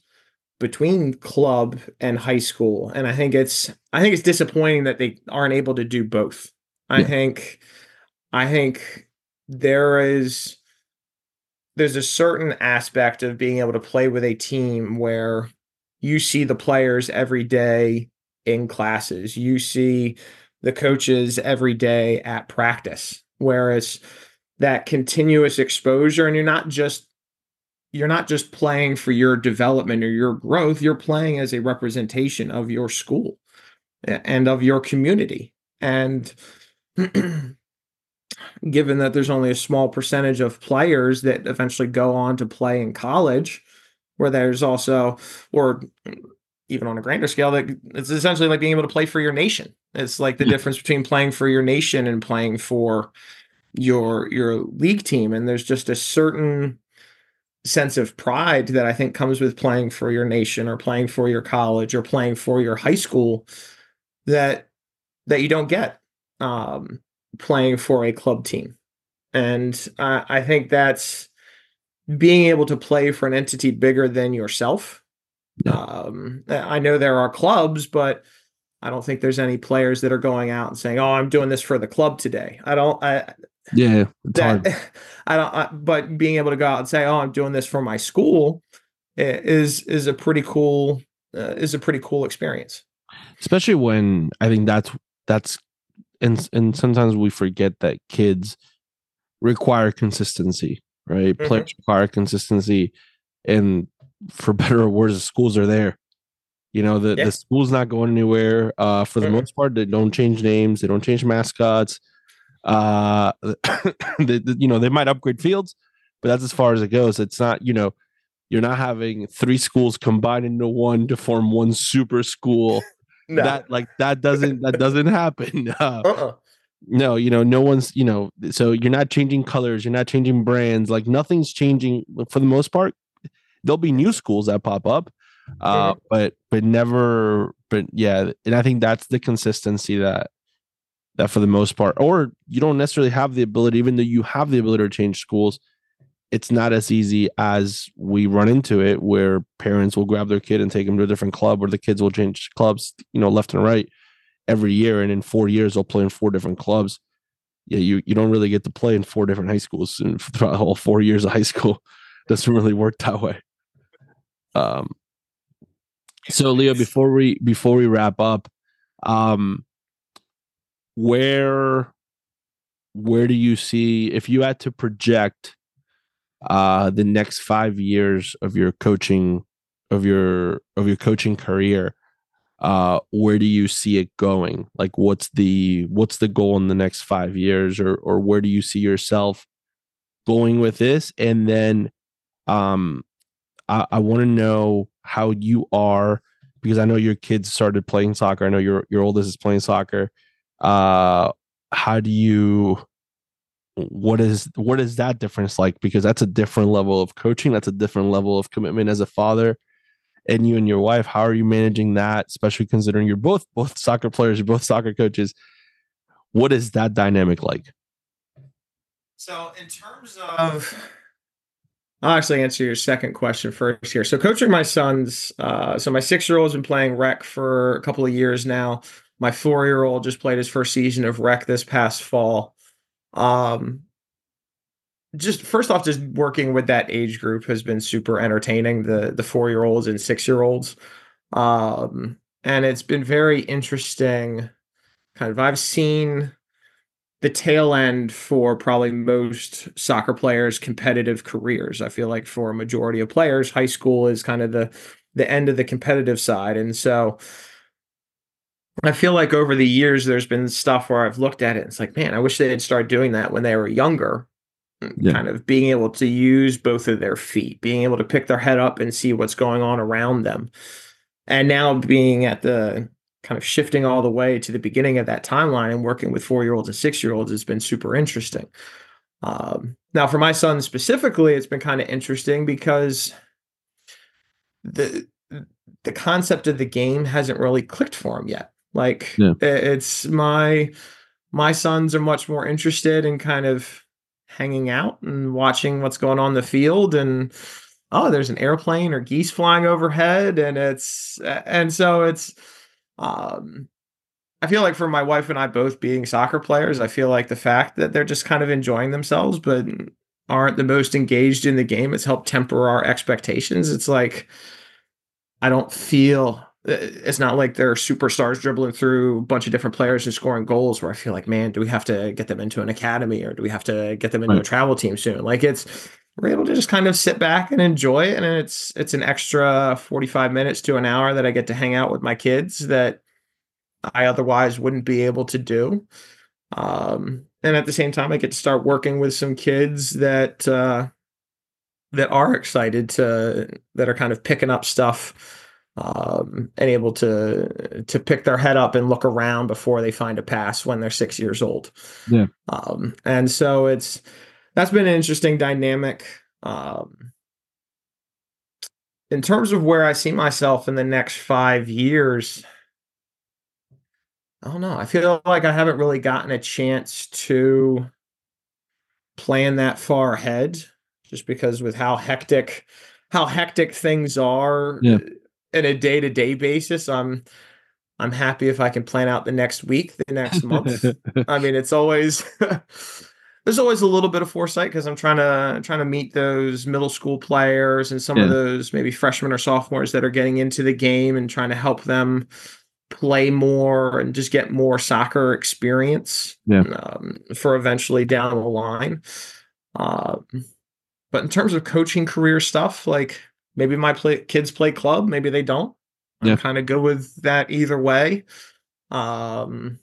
between club and high school, and I think it's I think it's disappointing that they aren't able to do both. I yeah. think I think there is there's a certain aspect of being able to play with a team where you see the players every day in classes. You see the coaches every day at practice. Whereas that continuous exposure and you're not just you're not just playing for your development or your growth, you're playing as a representation of your school and of your community. And given that there's only a small percentage of players that eventually go on to play in college, where there's also, or even on a grander scale, that it's essentially like being able to play for your nation. It's like the difference between playing for your nation and playing for your your league team. And there's just a certain sense of pride that I think comes with playing for your nation or playing for your college or playing for your high school that that you don't get um, playing for a club team. And I, I think that's being able to play for an entity bigger than yourself. Um, I know there are clubs, but I don't think there's any players that are going out and saying, "Oh, I'm doing this for the club today." I don't. I, yeah, that, I don't. I, but being able to go out and say, "Oh, I'm doing this for my school," is is a pretty cool uh, is a pretty cool experience. Especially when I think that's that's and and sometimes we forget that kids require consistency, right? Mm-hmm. Players require consistency, and for better or worse, the schools are there. You know, the, yeah. the school's not going anywhere. Uh, for the mm-hmm. most part, they don't change names, they don't change mascots. Uh, they, you know, they might upgrade fields, but that's as far as it goes. It's not, you know, you're not having three schools combined into one to form one super school no. that like that doesn't that doesn't happen uh, uh-uh. no you know no one's you know so you're not changing colors you're not changing brands like nothing's changing for the most part there'll be new schools that pop up, uh, mm-hmm. but but never. But yeah, and I think that's the consistency that that for the most part, or you don't necessarily have the ability, even though you have the ability to change schools. It's not as easy as we run into it, where parents will grab their kid and take them to a different club, or the kids will change clubs, you know, left and right every year, and in four years they'll play in four different clubs. Yeah, you you don't really get to play in four different high schools throughout the whole four years of high school. Doesn't really work that way. Um. So Leo, before we before we wrap up, um, where where do you see if you had to project uh the next five years of your coaching of your of your coaching career uh where do you see it going? Like what's the what's the goal in the next five years? Or or where do you see yourself going with this? And then um i, I want to know how you are because i know your kids started playing soccer. I know your your oldest is playing soccer. Uh how do you what is what is that difference like because that's a different level of coaching that's a different level of commitment as a father and you and your wife how are you managing that especially considering you're both both soccer players you're both soccer coaches what is that dynamic like so in terms of I'll actually answer your second question first here. So coaching my sons, uh, so my six-year-old's been playing rec for a couple of years now. My four-year-old just played his first season of rec this past fall. Um, just first off, just working with that age group has been super entertaining. The the four year olds and six year olds, um, and it's been very interesting. Kind of, I've seen the tail end for probably most soccer players' competitive careers. I feel like for a majority of players, high school is kind of the the end of the competitive side, and so. I feel like over the years, there's been stuff where I've looked at it. It's like, man, I wish they had started doing that when they were younger yeah. kind of being able to use both of their feet, being able to pick their head up and see what's going on around them. And now being at the kind of shifting all the way to the beginning of that timeline and working with four year olds and six year olds has been super interesting. Um, now, for my son specifically, it's been kind of interesting because the the concept of the game hasn't really clicked for him yet. Like yeah. it's my my sons are much more interested in kind of hanging out and watching what's going on in the field and oh there's an airplane or geese flying overhead and it's and so it's um I feel like for my wife and I both being soccer players, I feel like the fact that they're just kind of enjoying themselves but aren't the most engaged in the game, it's helped temper our expectations. It's like I don't feel it's not like they're superstars dribbling through a bunch of different players and scoring goals where I feel like, man, do we have to get them into an academy or do we have to get them into right. a travel team soon? Like it's we're able to just kind of sit back and enjoy it. And it's it's an extra 45 minutes to an hour that I get to hang out with my kids that I otherwise wouldn't be able to do. Um, and at the same time, I get to start working with some kids that uh, that are excited to that are kind of picking up stuff um, and able to to pick their head up and look around before they find a pass when they're six years old. Yeah, um, and so it's that's been an interesting dynamic. Um, in terms of where I see myself in the next five years, I don't know. I feel like I haven't really gotten a chance to plan that far ahead, just because with how hectic how hectic things are. Yeah in a day to day basis. I'm I'm happy if I can plan out the next week, the next month. I mean, it's always there's always a little bit of foresight because I'm trying to trying to meet those middle school players and some yeah. of those maybe freshmen or sophomores that are getting into the game and trying to help them play more and just get more soccer experience yeah. um, for eventually down the line. Um, but in terms of coaching career stuff, like Maybe my play, kids play club, maybe they don't. I'm kind of good with that either way. Um,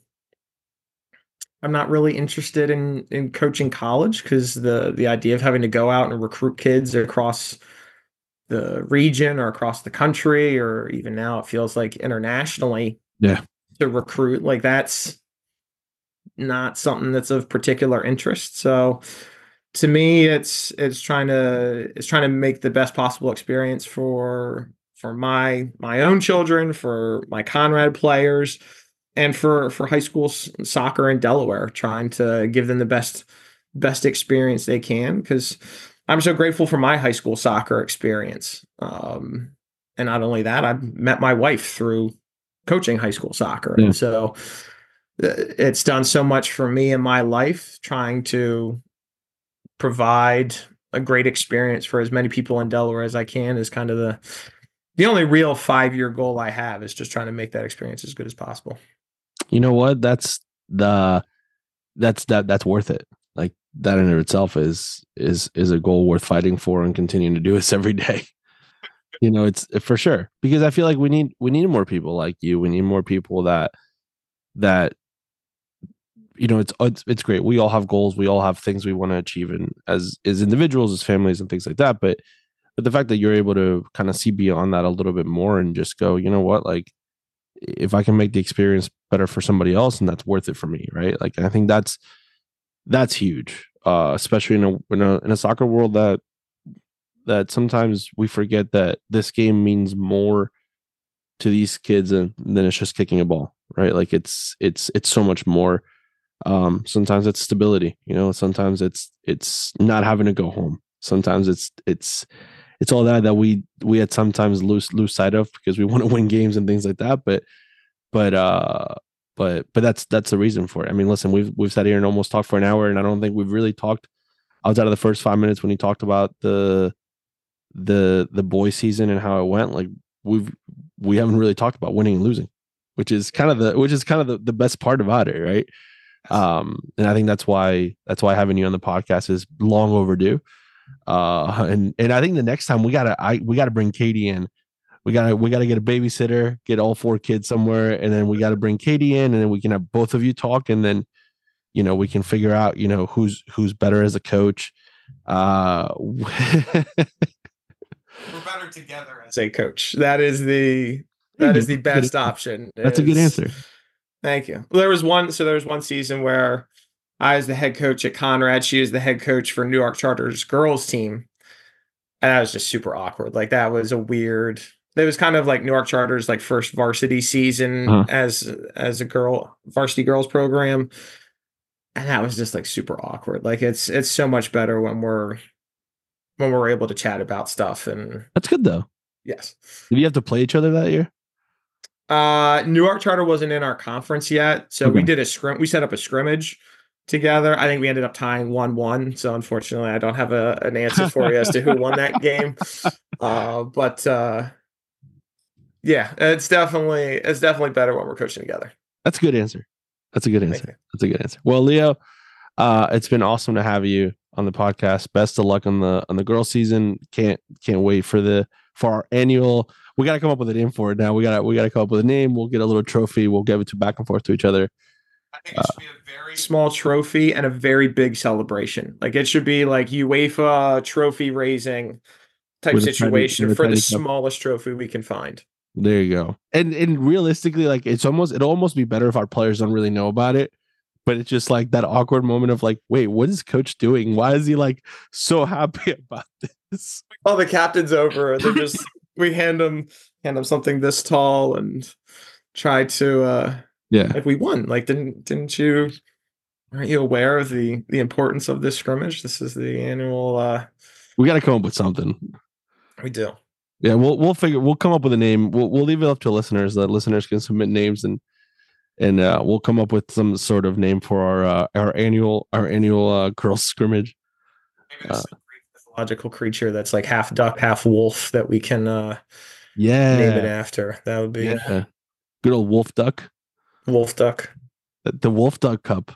I'm not really interested in in coaching college because the the idea of having to go out and recruit kids across the region or across the country or even now it feels like internationally yeah to recruit like that's not something that's of particular interest so to me, it's it's trying to it's trying to make the best possible experience for for my my own children, for my Conrad players, and for for high school soccer in Delaware, trying to give them the best best experience they can because I'm so grateful for my high school soccer experience. Um, and not only that, I met my wife through coaching high school soccer, yeah. and so uh, it's done so much for me in my life trying to provide a great experience for as many people in Delaware as I can is kind of the the only real five year goal I have is just trying to make that experience as good as possible. You know what? That's the that's that that's worth it. Like that in itself is is is a goal worth fighting for and continuing to do this every day. you know, it's for sure because I feel like we need we need more people like you. We need more people that that you know it's it's it's great. We all have goals. We all have things we want to achieve, and as as individuals, as families, and things like that. But but the fact that you're able to kind of see beyond that a little bit more and just go, you know what, like if I can make the experience better for somebody else, and that's worth it for me, right? Like I think that's that's huge, uh, especially in a, in a in a soccer world that that sometimes we forget that this game means more to these kids than, than it's just kicking a ball, right? Like it's it's it's so much more um sometimes it's stability you know sometimes it's it's not having to go home. Sometimes it's it's it's all that that we we had sometimes lose lose sight of because we want to win games and things like that but but uh but but that's that's the reason for it. I mean listen we've we've sat here and almost talked for an hour and i don't think we've really talked. Outside of the first five minutes when he talked about the the the boy season and how it went like we've we haven't really talked about winning and losing which is kind of the which is kind of the, the best part about it right um and i think that's why that's why having you on the podcast is long overdue. Uh and and i think the next time we gotta i we gotta bring katie in. We gotta we gotta get a babysitter get all four kids somewhere and then we gotta bring katie in and then we can have both of you talk and then you know we can figure out you know who's who's better as a coach. Uh we're better together as a coach. That is the that is the best option that's a good answer Thank you. Well, There was one, so there was one season where I was the head coach at Conrad. She was the head coach for Newark Charters girls team. And that was just super awkward. Like that was a weird. It was kind of like Newark Charters like first varsity season uh-huh. as as a girl varsity girls program. And that was just like super awkward. Like it's it's so much better when we're when we're able to chat about stuff and That's good though. Yes. Did you have to play each other that year? Uh, Newark Charter wasn't in our conference yet, so okay. we did a scrim. We set up a scrimmage together. I think we ended up tying one one. So unfortunately, I don't have a, an answer for you as to who won that game. Uh, but uh, yeah, it's definitely it's definitely better when we're coaching together. That's a good answer. That's a good answer. That's a good answer. Well, Leo, uh, it's been awesome to have you on the podcast. Best of luck on the on the girl season. Can't can't wait for the for our annual we got to come up with a name for it now. We got to we got to come up with a name. We'll get a little trophy. We'll give it to back and forth to each other. I think it should be a very small trophy and a very big celebration. Like it should be like UEFA trophy raising type situation tiny, for the smallest trophy we can find. There you go. And and realistically, like it's almost it'll almost be better if our players don't really know about it. But it's just like that awkward moment of like, wait, what is coach doing? Why is he like so happy about this? Oh, the captain's over. They're just we hand them hand them something this tall and try to uh yeah. like we won like didn't didn't you aren't you aware of the the importance of this scrimmage? This is the annual uh we got to come up with something. We do. Yeah we'll we'll figure we'll come up with a name. We'll, we'll leave it up to listeners that listeners can submit names and and uh we'll come up with some sort of name for our uh our annual our annual uh girls scrimmage. Uh, mythological creature that's like half duck, half wolf that we can uh yeah name it after. That would be yeah. good old wolf duck. Wolf duck. The, the wolf duck cup.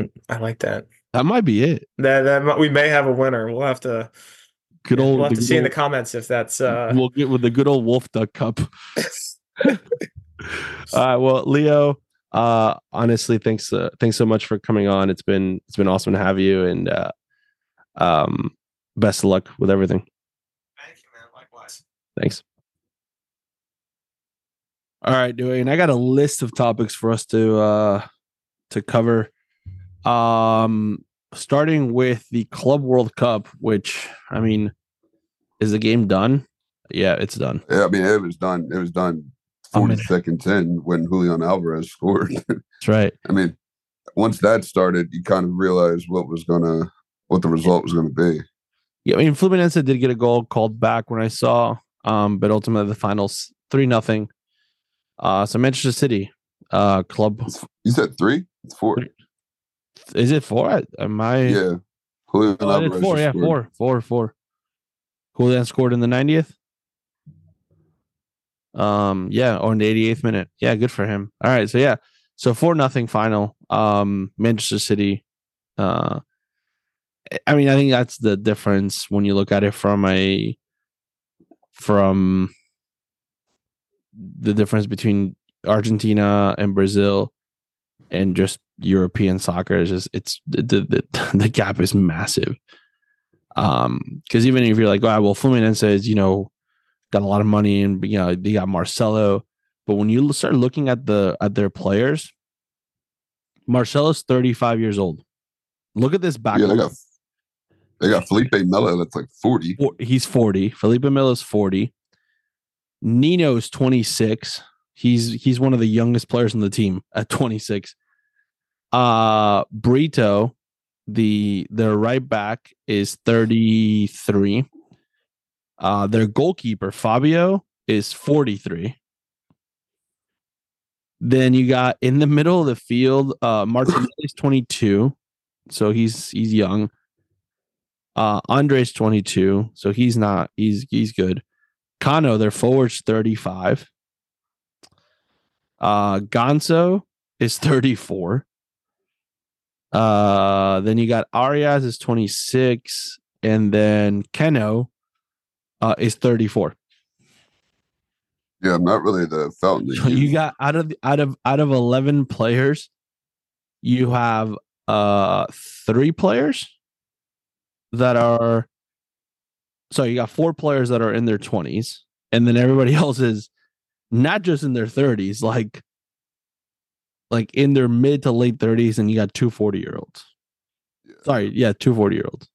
Mm, I like that. That might be it. That that we may have a winner. We'll have to good old we'll have to see old, in the comments if that's uh we'll get with the good old wolf duck cup. All right, well, Leo, uh honestly thanks uh, thanks so much for coming on it's been it's been awesome to have you and uh um best of luck with everything. Thank you, man. Likewise. Thanks. All right, Dwayne. I got a list of topics for us to uh to cover. Um starting with the Club World Cup, which I mean, is the game done? Yeah, it's done. Yeah, I mean, it was done. It was done 40 seconds in when Julian Alvarez scored. That's right. I mean, once that started, you kind of realized what was gonna, what the result was gonna be. Yeah, I mean, Fluminense did get a goal called back when I saw, um, but ultimately the finals three nothing. Uh, so Manchester City, uh, club You said three? It's four. is it four? Am I? Yeah. Julian Oh, Alvarez four. Yeah, scored. four, four, four. Julian scored in the 90th. Um, yeah, or in the 88th minute. Yeah, good for him. All right, so yeah, so four nothing final. Um, Manchester City. Uh, I mean, I think that's the difference when you look at it from a from the difference between Argentina and Brazil and just European soccer is just it's the the, the gap is massive. Um, because even if you're like, oh, well, Fluminense is you know got a lot of money and you know they got Marcelo, but when you start looking at the at their players, Marcelo's 35 years old. Look at this back. Yeah, they got they got Felipe Melo that's like 40. He's 40. Felipe Melo's 40. Nino's 26. He's he's one of the youngest players on the team at 26. Uh Brito, the their right back is 33. Uh their goalkeeper, Fabio, is 43. Then you got in the middle of the field, uh Martinelli's 22. So he's he's young. Uh Andre's 22, so he's not he's he's good. Cano, their forward's 35. Uh Ganso is 34. Uh then you got Arias is 26 and then Keno uh is 34. Yeah, I'm not really the fountain. So you got out of out of out of 11 players, you have uh 3 players that are so you got four players that are in their 20s and then everybody else is not just in their 30s like like in their mid to late 30s and you got two 40 year olds sorry yeah two 40 year olds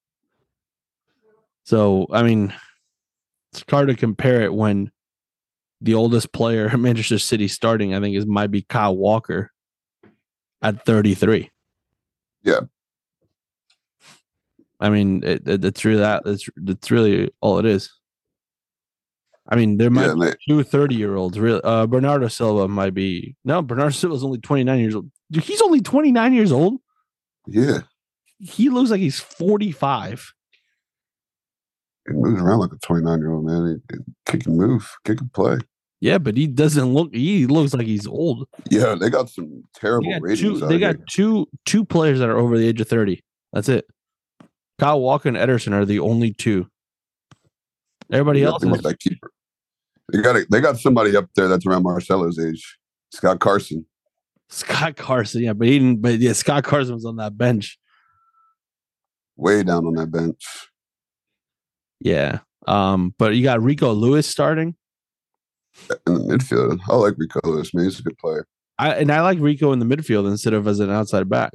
so i mean it's hard to compare it when the oldest player at manchester city starting i think is might be kyle walker at 33 Yeah. I mean, it, it, it's really that. It's it's really all it is. I mean, there might Yeah, they, two 30 year olds. Really, uh, Bernardo Silva might be no. Bernardo Silva's only 29 years old. Dude, he's only 29 years old. yeah, He looks like he's 45. he moves around like a 29 year old man. He, he kick and move, kick and play. Yeah, but he doesn't look. He looks like he's old. Yeah, they got some terrible They got ratings. two. They got here. two two players that are over the age of 30. That's it. Kyle Walker and Ederson are the only two. Everybody else they is that keeper. They got a, they got somebody up there that's around Marcelo's age. Scott Carson. Scott Carson. Yeah, but he didn't. But yeah, Scott Carson was on that bench. way down on that bench. Yeah. Um, but you got Rico Lewis starting. In the midfield, I like Rico Lewis. Man, he's a good player. I and I like Rico in the midfield instead of as an outside back.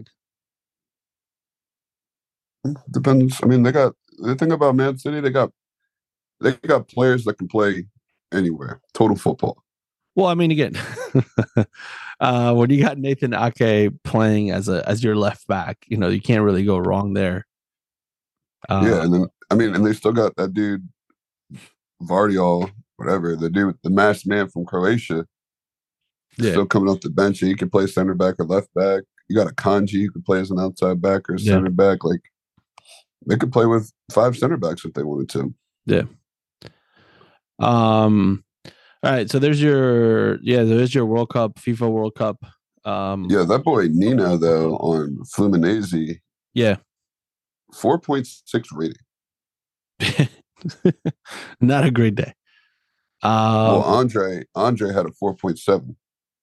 Depends. I mean, they got the thing about Man City. They got they got players that can play anywhere. Total football. Well, I mean, again, uh, when you got Nathan Ake playing as a as your left back, you know you can't really go wrong there. Uh, yeah, and then I mean, and they still got that dude Gvardiol, whatever the dude, the masked man from Croatia, yeah, still coming off the bench. and He can play center back or left back. You got Akanji who can play as an outside back or Yeah. center back. Like they could play with five center backs if they wanted to. Yeah. Um. All right, so there's your yeah, there's your World Cup, FIFA World Cup. Um, Yeah, that boy Nino though on Fluminense, yeah, four point six rating. not a great day. well, Um, Andre Andre had a four point seven.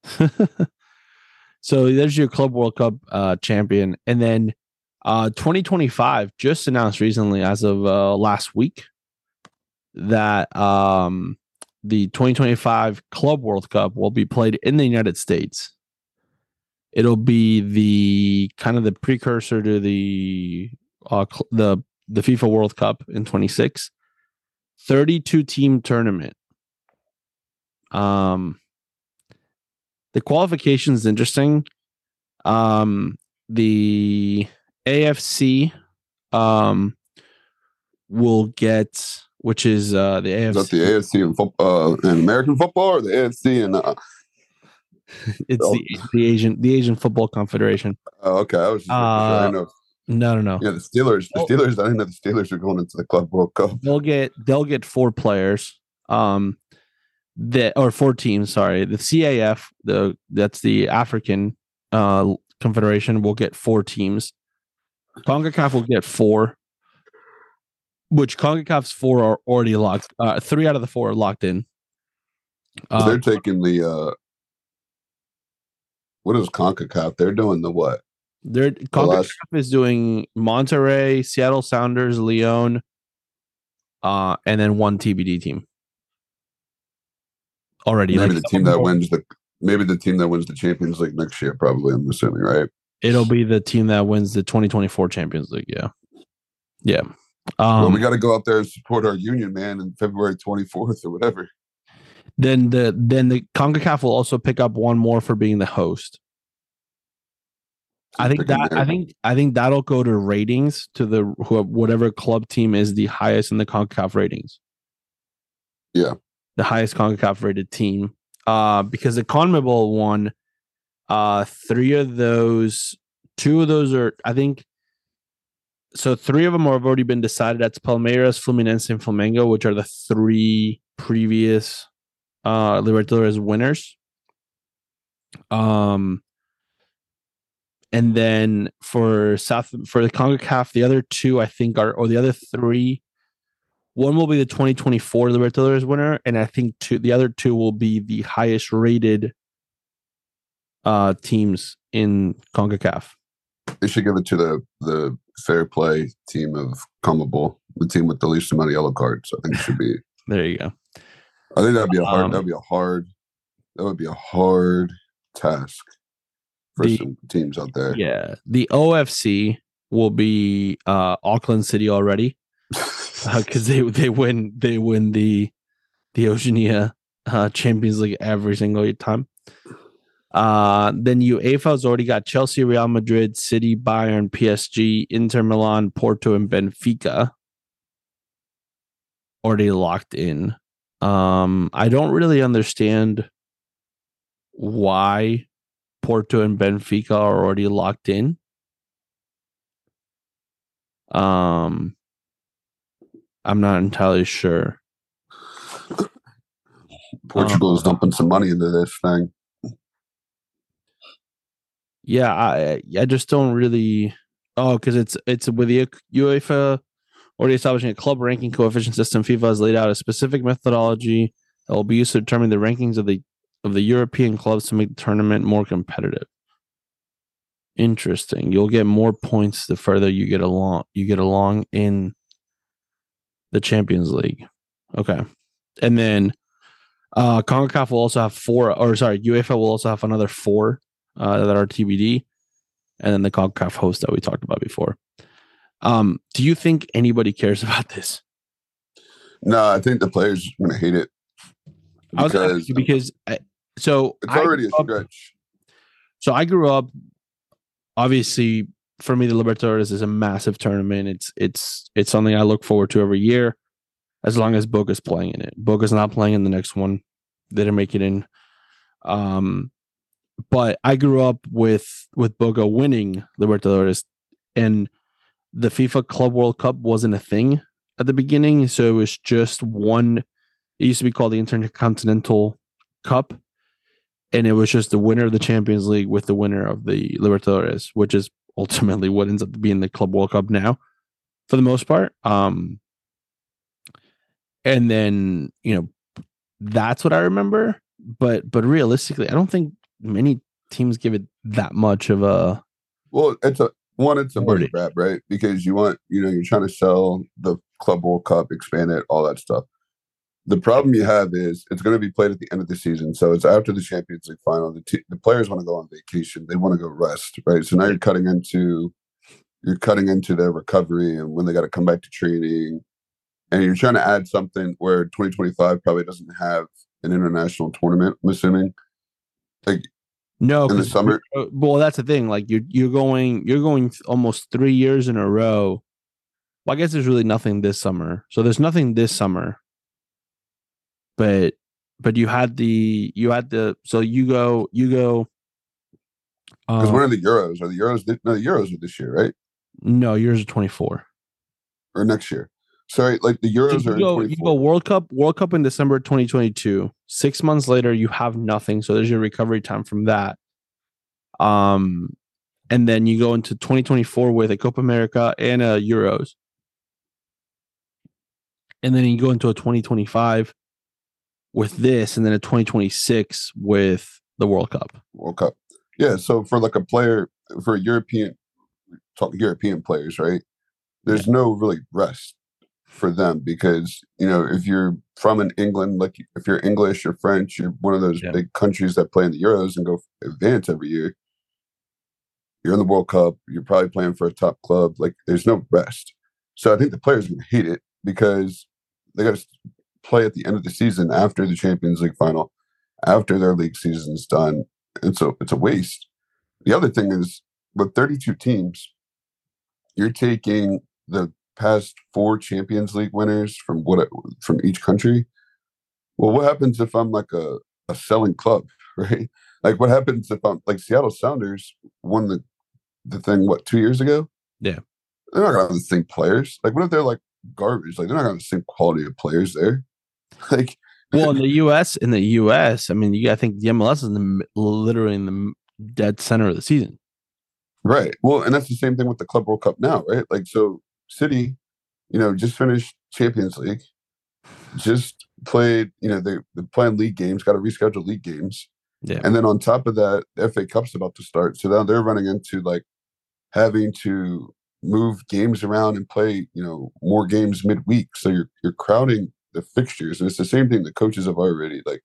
so there's your Club World Cup uh, champion, and then uh, 2025 just announced recently, as of uh, last week, that um, the 2025 Club World Cup will be played in the United States. It'll be the kind of the precursor to the uh, cl- the the FIFA World Cup in 26. 32 team tournament. Um the qualification is interesting. Um the AFC um will get which is uh the Is that AFC the AFC in football, uh, in American football, or the AFC in? Uh, it's Oh. the, the Asian the Asian Football Confederation. oh, okay, I was just sure. I Uh, didn't know. No, no, no. Yeah, the Steelers. The Oh. Steelers. I didn't know the Steelers are going into the Club World Cup. they'll get they'll get four players um that or four teams sorry the caf the that's the african uh confederation will get four teams concacaf will get four which concacaf's four are already locked uh three out of the four are locked in uh, they're taking the. uh What is Concacaf? They're doing the what? they're concacaf last- is doing monterrey seattle sounders leon uh and then one tbd team already Maybe like, the team that wins the. Maybe the team that wins the Champions League next year. Probably, I'm assuming, right? It'll be the team that wins the 2024 Champions League. Yeah. Yeah. well, Um, we got to go out there and support our union, man, in February 24th or whatever. then the then the CONCACAF will also pick up one more for being the host. I think that I think I think that'll go to ratings to the whatever club team is the highest in the CONCACAF ratings. Yeah. The highest CONCACAF rated team. Uh because the CONMEBOL one uh three of those two of those are I think so three of them have already been decided. That's Palmeiras, Fluminense, and Flamengo, which are the three previous uh Libertadores winners. Um and then for South for the CONCACAF, the other two I think are or the other three, one will be the 2024 Libertadores winner, and I think two the other two will be the highest rated uh teams in CONCACAF. They should give it to the the fair play team of CONMEBOL, the team with the least amount of yellow cards. I think it should be. There you go. I think that'd be a hard. Um, that'd be a hard. That would be a hard task for The- some teams out there. Yeah. The OFC will be uh Auckland City already. because they they win they win the the Oceania uh, Champions League every single time. Uh, then UEFA's already got Chelsea, Real Madrid, City, Bayern, PSG, Inter Milan, Porto, and Benfica already locked in. Um, I don't really understand why Porto and Benfica are already locked in. Um, I'm not entirely sure. Portugal is dumping some money into this thing. Yeah, I I just don't really. Oh, because it's it's with the UEFA already establishing a club ranking coefficient system. FIFA has laid out a specific methodology that will be used to determine the rankings of the of the European clubs to make the tournament more competitive. Interesting. You'll get more points the further you get along. You get along in the Champions League. Okay, and then uh CONCACAF will also have four, or sorry, UEFA will also have another four uh, that are TBD, and then the CONCACAF host that we talked about before. Um, do you think anybody cares about this? No, I think the players are going to hate it I was because ask you because I, so it's I already a grew up- stretch. So I grew up. Obviously, for me, the Libertadores is a massive tournament. It's it's it's something I look forward to every year, as long as Boca's playing in it. Boca's not playing in the next one; they didn't make it in. Um, but I grew up with with Boca winning Libertadores, and the FIFA Club World Cup wasn't a thing at the beginning, so it was just one. It used to be called the Intercontinental Cup, and it was just the winner of the Champions League with the winner of the Libertadores, which is ultimately what ends up being the Club World Cup now, for the most part. Um, and then you know that's what I remember, but but realistically, I don't think many teams give it that much of a. Well, it's a one. It's a money grab, right? Because you want, you know, you're trying to sell the Club World Cup, expand it, all that stuff. the problem you have is it's going to be played at the end of the season, so it's after the Champions League final. The t- the players want to go on vacation; they want to go rest, right? So now you're cutting into you're cutting into their recovery and when they got to come back to training, and you're trying to add something where 2025 probably doesn't have an international tournament. I'm assuming, like No, in the summer. uh, Well, that's the thing. Like you're you're going you're going almost three years in a row. Well, I guess there's really nothing this summer. So there's nothing this summer. But but you had the you had the so you go you go. Because when are in the Euros? Are the Euros? No, the Euros are this year, right? no, Euros are 24. Or next year? Sorry, like the So Euros you are in go, you go World Cup, World Cup in December 2022. Six months later, you have nothing. So there's your recovery time from that. Um, and then you go into 2024 with a Copa America and a Euros. And then you go into a 2025 with this, and then a 2026 with the World Cup. World Cup. Yeah, so for like a player for European talk European players, right? There's no really rest for them because you know if you're from an England, like if you're English or French, you're one of those Yeah. big countries that play in the Euros and go advance every year. You're in the World Cup. You're probably playing for a top club. Like there's no rest. So I think the players to hate it because they got to play at the end of the season after the Champions League final, after their league season's done, and so it's a waste. The other thing is with 32 teams, you're taking the past four Champions League winners from what from each country. Well, what happens if I'm like a, a selling club, right? Like what happens if I'm like Seattle Sounders won the the thing what two years ago? Yeah. They're not gonna have the same players. Like what if they're like garbage? Like they're not gonna have the same quality of players there. Like Well, in the U.S., in the U.S., I mean, you, I think the MLS is in the, literally in the dead center of the season. Right. Well, and that's the same thing with the Club World Cup now, right? Like, so City, you know, just finished Champions League, just played, you know, they, they're playing league games, got to reschedule league games. Yeah. And then on top of that, the FA Cup's about to start. So now they're running into like having to move games around and play, you know, more games midweek. So you're you're crowding the fixtures. And it's the same thing the coaches have already like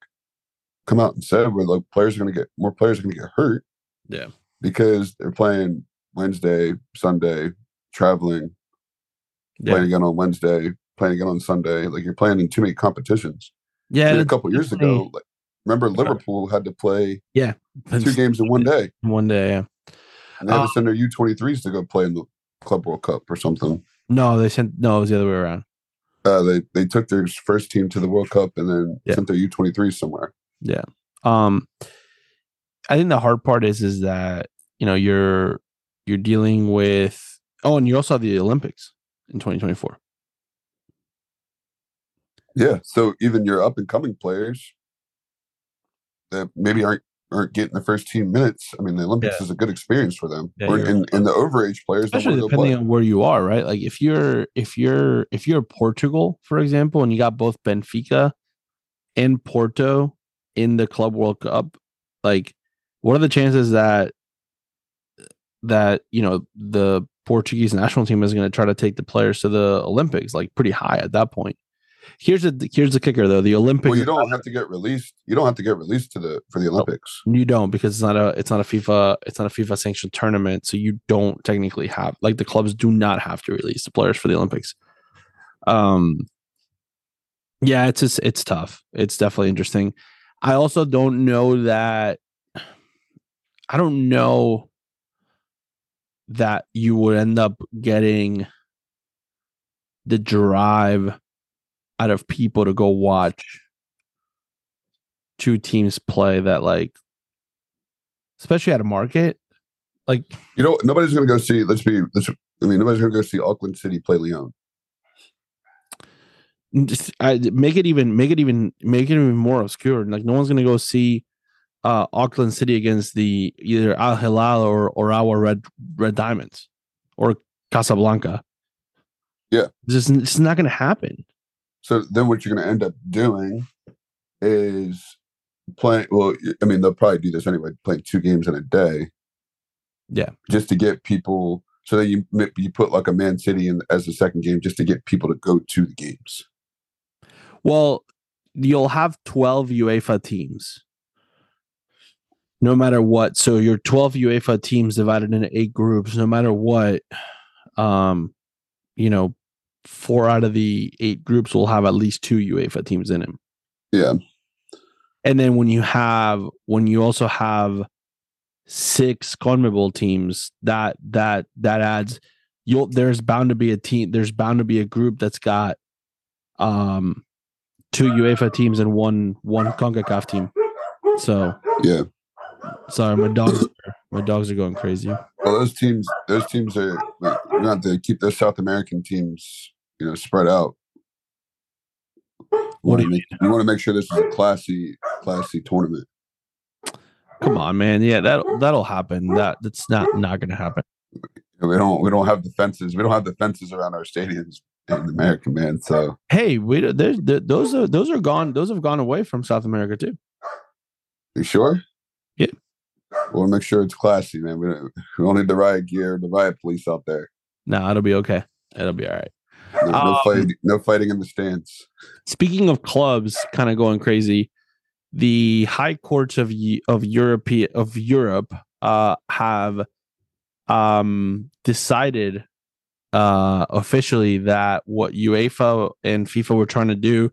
come out and said where like players are gonna get more players are gonna get hurt Yeah. because they're playing Wednesday, Sunday, traveling, Yeah. playing again on Wednesday, playing again on Sunday. Like you're playing in too many competitions. Yeah. A couple years ago, like, remember Liverpool had to play yeah two games in one day, One day, yeah. and they had Uh, to send their U23s to go play in the Club World Cup or something. No, they sent no, it was the other way around. Uh, they they took their first team to the World Cup and then Yeah. sent their U23s somewhere. Yeah. Um I think the hard part is is that, you know, you're you're dealing with oh, and you also have the Olympics in 2024. Yeah. So even your up and coming players that maybe aren't aren't getting the first team minutes. I mean, the Olympics Yeah. is a good experience for them. Yeah, or and, and the overage players especially want to go depending on where you are, right? Like if you're if you're if you're Portugal, for example, and you got both Benfica and Porto in the Club World Cup, like what are the chances that that you know the Portuguese national team is going to try to take the players to the Olympics? Like pretty high at that point. Here's the here's the kicker though. The Olympics Well, you don't have to get released. You don't have to get released to the for the Olympics. You don't because it's not a it's not a FIFA it's not a FIFA sanctioned tournament, so you don't technically have like the clubs do not have to release the players for the Olympics. Um, yeah, it's just it's tough. It's definitely interesting. I also don't know that. I don't know that you would end up getting the drive out of people to go watch two teams play that like especially at a market like You know, nobody's to go see. Let's be. Let's, I mean, nobody's to go see Auckland City play Leon. just, I, make it even make it even make it even more obscure like no one's gonna go see uh auckland city against the either al hilal or or our red red diamonds or casablanca Yeah. this it's not gonna happen So then, what you're going to end up doing is playing. Well, I mean, they'll probably do this anyway. Playing two games in a day. Yeah. Just to get people. So that you you put like a Man City in as the second game, just to get people to go to the games. well you'll have 12 UEFA teams. No matter what. So your 12 UEFA teams divided into eight groups, no matter what, um, you know, four out of the eight groups will have at least two UEFA teams in them. Yeah. And then when you have when you also have six CONMEBOL teams, that that that adds you'll there's bound to be a team there's bound to be a group that's got um two UEFA teams and one one CONCACAF team. So Yeah. Sorry, my dogs are, my dogs are going crazy. Well, those teams, those teams are like, you have to keep those South American teams, you know, spread out. What do you make, You want to make sure this is a classy, classy tournament. Come on, man. Yeah, that that'll happen. That that's not not gonna happen. We don't, we don't have the fences. We don't have the fences around our stadiums in America, man. So Hey, we there's there, those are those are gone. Those have gone away from South America too. you sure? We want to make sure it's classy, man. We don't, we don't need the riot gear, the riot police out there. Nah, it'll be okay. It'll be all right. No, no Um, fighting, no fighting in the stands. Speaking of clubs, kind of going crazy, the high courts of of Europe of Europe uh, have um, decided uh, officially that what UEFA and FIFA were trying to do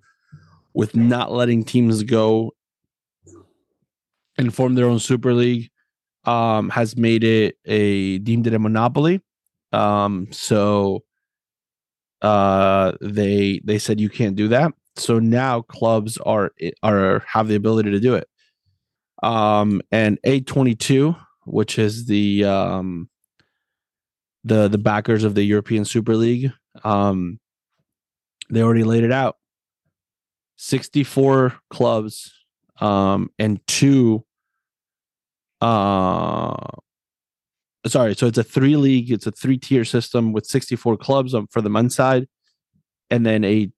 with not letting teams go and form their own super league um, has made it a deemed it a monopoly. Um, so uh, they they said you can't do that. So now clubs are are have the ability to do it. Um, and A22, which is the um, the the backers of the European Super League, um, they already laid it out. 64 clubs um and two uh sorry so it's a three league it's a three tier system with 64 clubs for the men's side and then a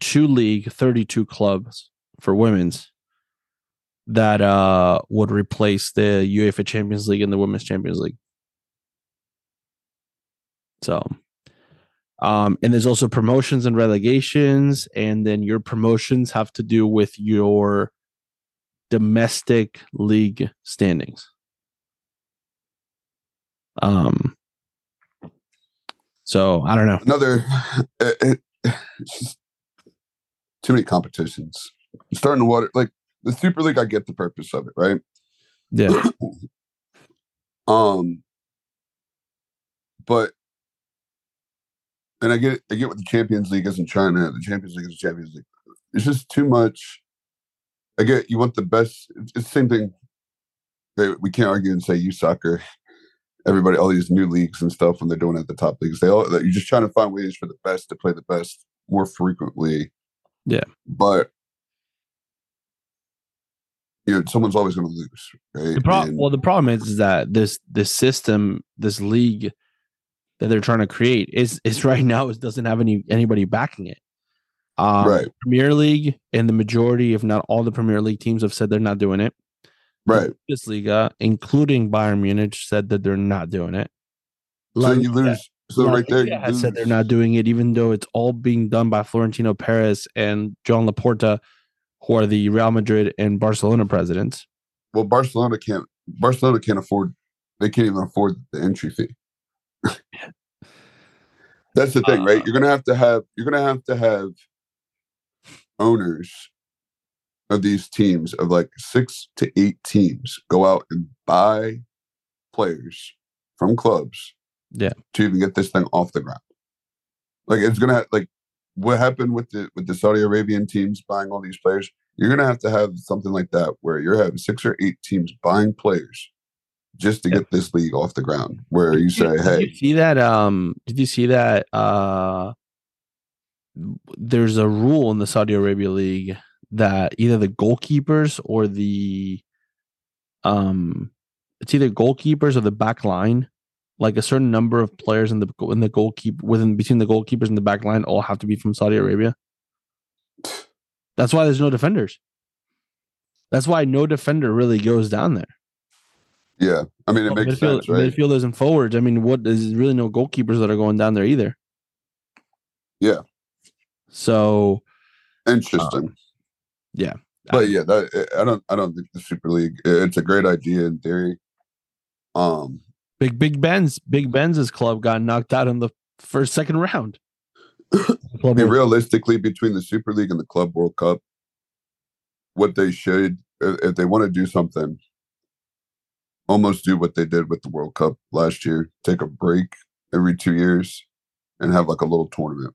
two league 32 clubs for women's that uh would replace the UEFA Champions League and the Women's Champions League. So um and there's also promotions and relegations and then your promotions have to do with your domestic league standings. Um so I don't know. Another, it, it, too many competitions. I'm starting to water like the Super League. I get the purpose of it, right? Yeah. Um, but and I get I get what the Champions League is in China. The Champions League is the Champions League. It's just too much. Get you want the best. It's, the same thing. We can't argue and say you soccer. Everybody, all these new leagues and stuff when they're doing it at the top leagues, they all you're just trying to find ways for the best to play the best more frequently. Yeah. but you know someone's always going to lose, right? The pro- And- well, the problem is, is that this this system, this league that they're trying to create is is right now it doesn't have any anybody backing it. Um, Right. Premier League and the majority, if not all, the Premier League teams have said they're not doing it. right. Bundesliga, including Bayern Munich, said that they're not doing it. So you Liga- lose. So right there, Liga you said they're not doing it, even though it's all being done by Florentino Perez and John Laporta, who are the Real Madrid and Barcelona presidents. Well, Barcelona can't. Barcelona can't afford. They can't even afford the entry fee. That's the thing, right? Uh, You're gonna have to have. You're gonna have to have owners of these teams of like six to eight teams go out and buy players from clubs. Yeah. To even get this thing off the ground. Like it's gonna ha- like what happened with the with the Saudi Arabian teams buying all these players. You're gonna have to have something like that where you're having six or eight teams buying players just to Yeah. get this league off the ground. Where you say, did "Hey, you see that? Um, did you see that? Uh, there's a rule in the Saudi Arabia League that either the goalkeepers or the um, it's either goalkeepers or the back line, like a certain number of players in the in the goalkeeper within between the goalkeepers and the back line all have to be from Saudi Arabia. That's why there's no defenders. That's why no defender really goes down there. yeah." I mean, it Well, makes midfield, sense, right? Midfielders and forwards. I mean, what is really no goalkeepers that are going down there either. Yeah. So Interesting. Yeah. But yeah, that I don't I don't think the Super League it's a great idea in theory. Um Big Big Ben's Big Ben's club got knocked out in the first second round. I mean, realistically, between the Super League and the Club World Cup, what they should, if they want to do something, almost do what they did with the World Cup last year. Take a break every two years and have like a little tournament.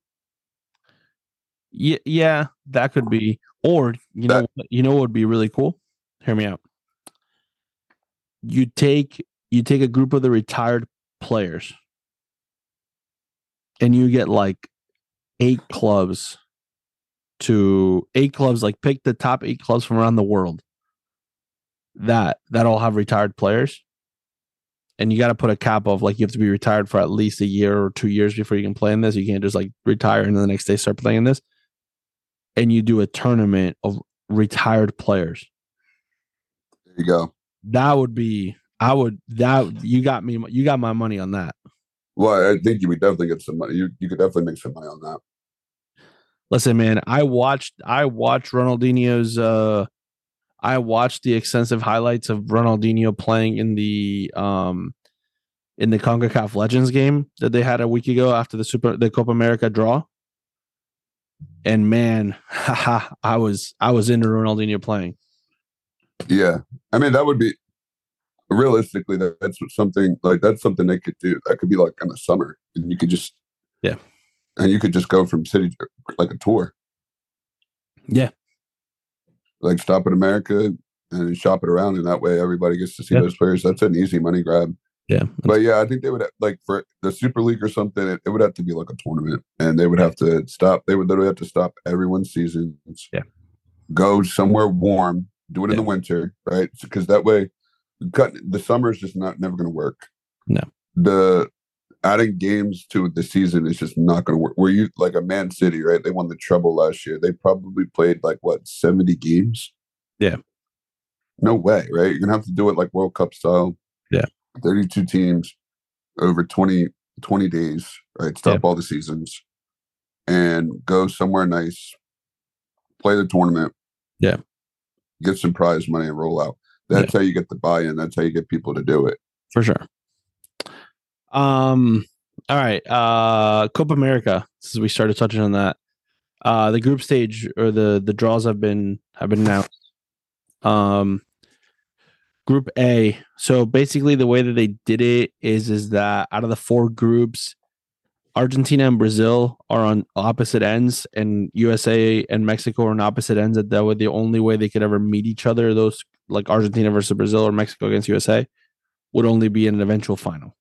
Yeah, yeah, that could be. Or you know, that, you know what would be really cool. Hear me out. You take you take a group of the retired players, and you get like eight clubs to eight clubs. Like pick the top eight clubs from around the world that that all have retired players and you got to put a cap of like you have to be retired for at least a year or two years before you can play in this. You can't just like retire and then the next day start playing this. And you do a tournament of retired players. There you go. That would be. I would. That you got me. You got my money on that. Well, I think you would definitely get some money. You you could definitely make some money on that. Listen, man. I watched. I watched Ronaldinho's. uh I watched the extensive highlights of Ronaldinho playing in the um in the CONCACAF Legends game that they had a week ago after the Super the Copa America draw. And man, I was I was into Ronaldinho playing. Yeah. I mean that would be realistically that, that's something like that's something they could do. That could be like in the summer. And you could just Yeah. And you could just go from city to like a tour. Yeah like stop in America and shop it around, and that way everybody gets to see yeah. those players. That's an easy money grab. Yeah, but yeah, I think they would have, like for the Super League or something. It, it, would have to be like a tournament, and they would have to stop. They would literally have to stop everyone's seasons. Yeah, go somewhere warm. Do it yeah. in the winter, right? Because that way, cut the summer is just not never going to work. No, the adding games to the season is just not going to work. Were you like a Man City, right? They won the treble last year. They probably played like what seventy games. Yeah. No way, right? You're gonna have to do it like World Cup style. Yeah. 32 teams over 20, 20 days, right? Stop yeah. all the seasons and go somewhere nice, play the tournament. Yeah. Get some prize money and roll out. That's yeah. how you get the buy in. That's how you get people to do it. For sure. Um. All right. Uh, Copa America. Since we started touching on that, uh, the group stage or the the draws have been have been announced. Um, Group A. So basically, the way that they did it is is that out of the four groups, Argentina and Brazil are on opposite ends, and USA and Mexico are on opposite ends. That that was the only way they could ever meet each other. Those like Argentina versus Brazil or Mexico against USA would only be in an eventual final.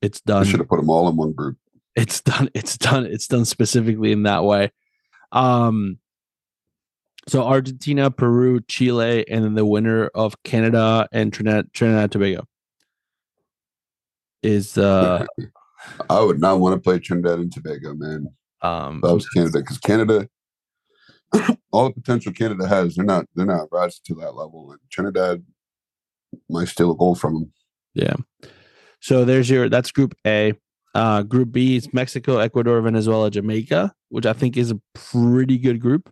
It's done. should have put them all in one group. It's done. It's done. It's done specifically in that way. Um, so Argentina, Peru, Chile, and then the winner of Canada and Trinidad, Trinidad Tobago is. uh I would not want to play Trinidad and Tobago, man. Um, that was Canada because Canada, all the potential Canada has, they're not they're not rising to that level, and Trinidad might steal a goal from them. Yeah. So there's your that's Group A. Uh, group B is Mexico, Ecuador, Venezuela, Jamaica, which I think is a pretty good group.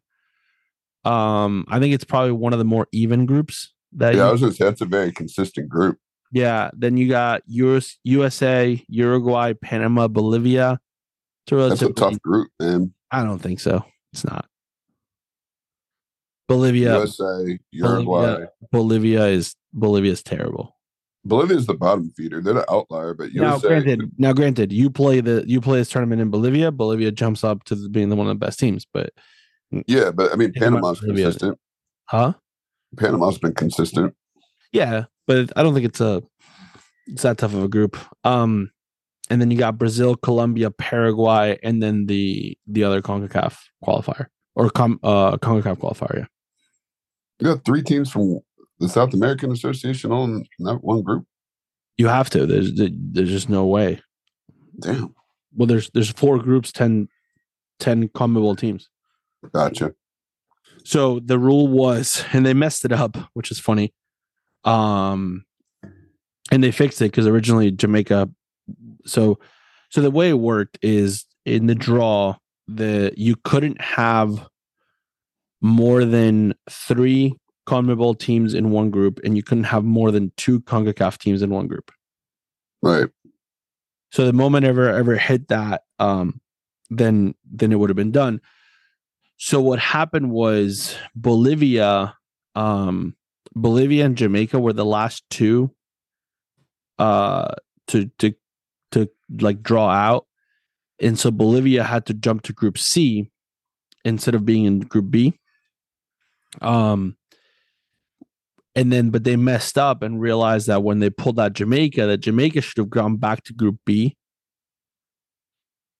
Um, I think it's probably one of the more even groups. That yeah, you, I was gonna say that's a very consistent group. Yeah. Then you got US, USA, Uruguay, Panama, Bolivia. It's a tough group, man. I don't think so. It's not. Bolivia, USA, Uruguay. Bolivia, Bolivia is Bolivia is terrible. Bolivia is the bottom feeder. They're the outlier, but now granted, now granted, you play the you play this tournament in Bolivia. Bolivia jumps up to being the one of the best teams, but yeah, but I mean Panama's consistent. Huh? Panama's been consistent. Yeah, but I don't think it's a it's that tough of a group. Um, and then you got Brazil, Colombia, Paraguay, and then the the other Concacaf qualifier or com uh Concacaf qualifier. Yeah, you got three teams from the South American Association on that one group? You have to. There's there's just no way. Damn. Well, there's there's four groups, 10, 10 CONMEBOL teams. Gotcha. So the rule was, and they messed it up, which is funny. Um, and they fixed it because originally Jamaica. So, so the way it worked is in the draw, the you couldn't have more than three CONMEBOL teams in one group, and you couldn't have more than two CONCACAF teams in one group. Right. So the moment ever ever hit that, um, then then it would have been done. So what happened was Bolivia, um, Bolivia and Jamaica were the last two uh to to to like draw out. And so Bolivia had to jump to group C instead of being in group B. Um and then but they messed up and realized that when they pulled out Jamaica, that Jamaica should have gone back to group B.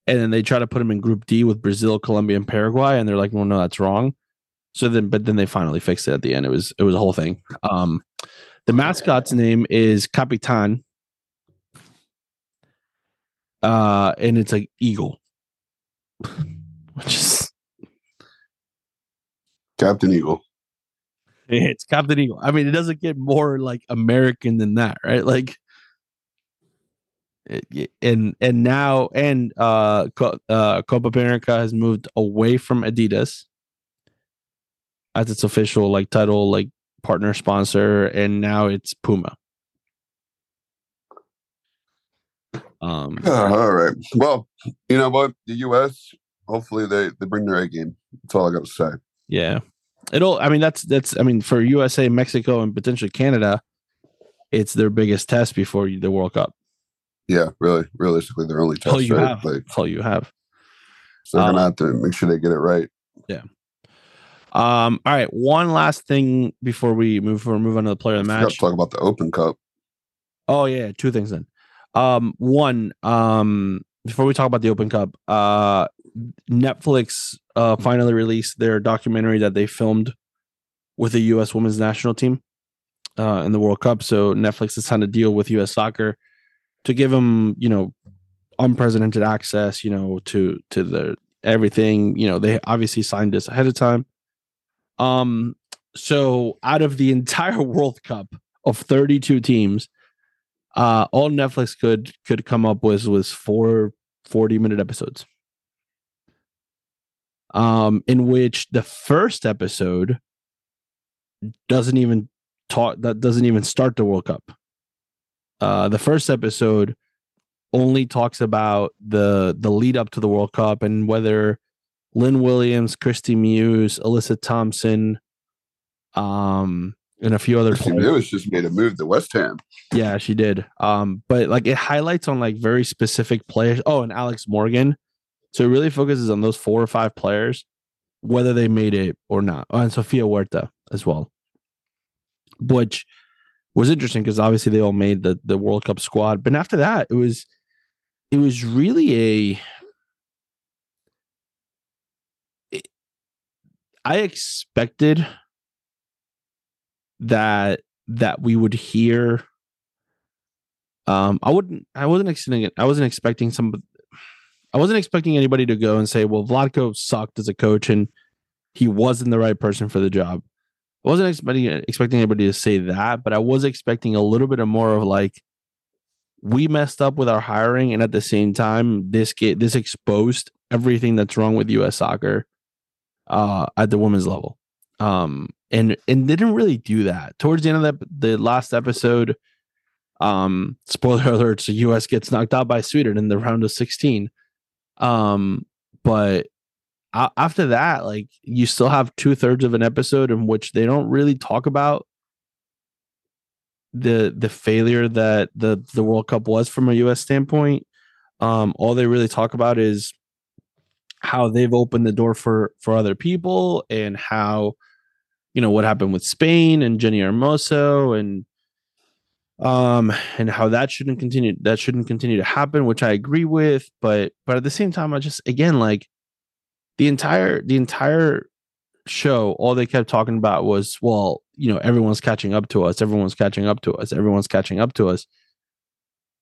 And then they try to put them in group D with Brazil, Colombia, and Paraguay, and they're like, well, no, that's wrong. So then, but then they finally fixed it at the end. It was it was a whole thing. Um the mascot's name is Capitan. Uh, and it's like eagle, which is Captain Eagle. it's Captain Eagle. I mean, it doesn't get more like American than that, right? Like, it- y- and and now and uh, uh Copa America has moved away from Adidas as its official like title, like partner sponsor, and now it's Puma. Um, all right. Well, you know what? The U.S. Hopefully they they bring their A game. That's all I got to say. Yeah. It'll I mean that's that's I mean for USA, Mexico and potentially Canada, it's their biggest test before the World Cup. Yeah, really. Realistically, their only test. Oh, you right? have. Like, That's all you have. so they're Um, gonna have to make sure they get it right. Yeah. Um all right, one last thing before we move for move on to the player of the match. to talk about the Open Cup. Oh yeah, two things then. Um one, um before we talk about the Open Cup, uh Netflix uh finally released their documentary that they filmed with the US women's national team uh in the World Cup. So Netflix has signed a deal with US soccer to give them, you know, unprecedented access, you know, to to the everything, you know, they obviously signed this ahead of time. Um so out of the entire World Cup of 32 teams, uh all Netflix could could come up with was four 40 minute episodes. Um in which the first episode doesn't even talk that doesn't even start the World Cup. Uh the first episode only talks about the the lead up to the World Cup and whether Lynn Williams, Kristie Mewis, Alyssa Thompson, um, and a few other Christy players- Mewis just made a move to West Ham. yeah, she did. Um, but like it highlights on like very specific players. Oh, and Alex Morgan. So it really focuses on those four or five players, whether they made it or not. Oh, and Sofia Huerta as well. Which was interesting because obviously they all made the the World Cup squad. But after that, it was it was really a it- I expected that that we would hear um i wouldn't i wasn't expecting i wasn't expecting some i wasn't expecting anybody to go and say well Vlatko sucked as a coach and he wasn't the right person for the job i wasn't expecting expecting anybody to say that but i was expecting a little bit of more of like we messed up with our hiring and at the same time this get this exposed everything that's wrong with us soccer uh at the women's level. Um and and they didn't really do that. Towards the end of the, the last episode um spoiler alert so us gets knocked out by sweden in the round of 16 um but after that like you still have two-thirds of an episode in which they don't really talk about the the failure that the the world cup was from a us standpoint. Um all they really talk about is how they've opened the door for for other people and how you know what happened with Spain and Jenni Hermoso and um and how that shouldn't continue that shouldn't continue to happen which I agree with. But but at the same time I just again like the entire the entire show all they kept talking about was well you know everyone's catching up to us everyone's catching up to us everyone's catching up to us.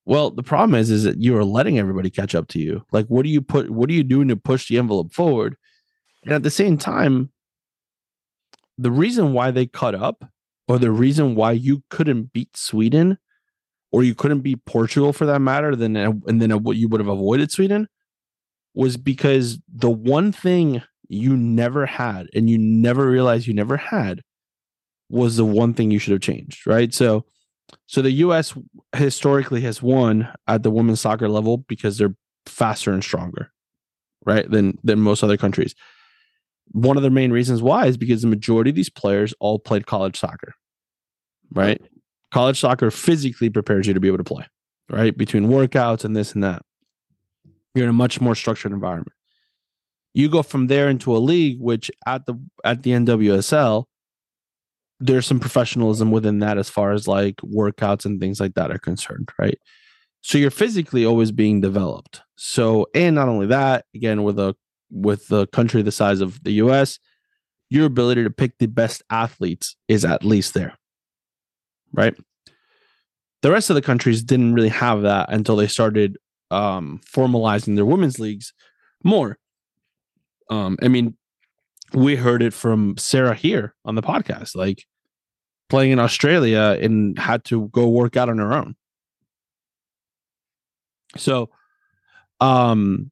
Well the problem is is that you are letting everybody catch up to you. Like what do you put what are you doing to push the envelope forward? And at the same time the reason why they cut up or the reason why you couldn't beat Sweden or you couldn't beat Portugal for that matter then and then what you would have avoided Sweden was because the one thing you never had and you never realized you never had was the one thing you should have changed, right? So so the US historically has won at the women's soccer level because they're faster and stronger, right? Than than most other countries. One of the main reasons why is because the majority of these players all played college soccer. Right? College soccer physically prepares you to be able to play, right? Between workouts and this and that. You're in a much more structured environment. You go from there into a league which at the at the NWSL there's some professionalism within that as far as like workouts and things like that are concerned, right? So you're physically always being developed. So and not only that, again with a with the country the size of the US, your ability to pick the best athletes is at least there. Right? The rest of the countries didn't really have that until they started um formalizing their women's leagues more. Um I mean we heard it from Sarah here on the podcast. Like playing in Australia and had to go work out on her own. So, um,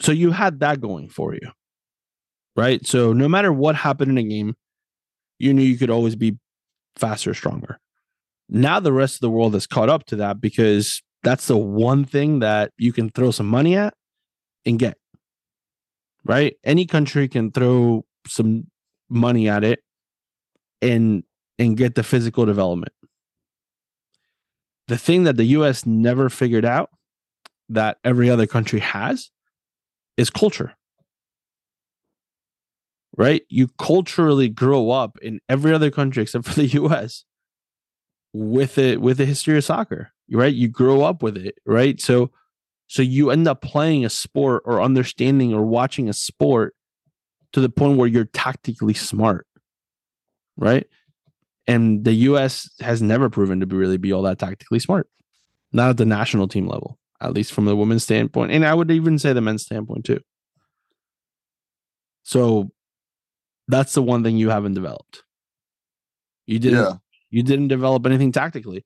so you had that going for you, right? So no matter what happened in a game, you knew you could always be faster, stronger. Now the rest of the world has caught up to that because that's the one thing that you can throw some money at and get. Right? Any country can throw some money at it and and get the physical development. The thing that the US never figured out that every other country has is culture. Right? You culturally grow up in every other country except for the US with it with the history of soccer. Right? You grow up with it, right? So so you end up playing a sport or understanding or watching a sport to the point where you're tactically smart. Right? And the US has never proven to be really be all that tactically smart. Not at the national team level, at least from the women's standpoint. And I would even say the men's standpoint too. So that's the one thing you haven't developed. You didn't yeah. you didn't develop anything tactically.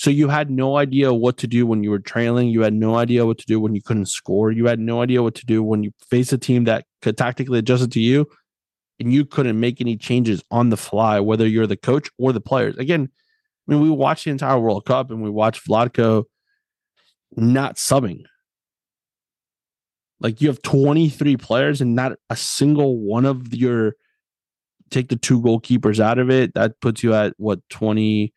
So you had no idea what to do when you were trailing. You had no idea what to do when you couldn't score. You had no idea what to do when you faced a team that could tactically adjust it to you and you couldn't make any changes on the fly, whether you're the coach or the players. Again, I mean, we watched the entire World Cup and we watched Vlatko not subbing. Like you have 23 players and not a single one of your take the two goalkeepers out of it. That puts you at what 20.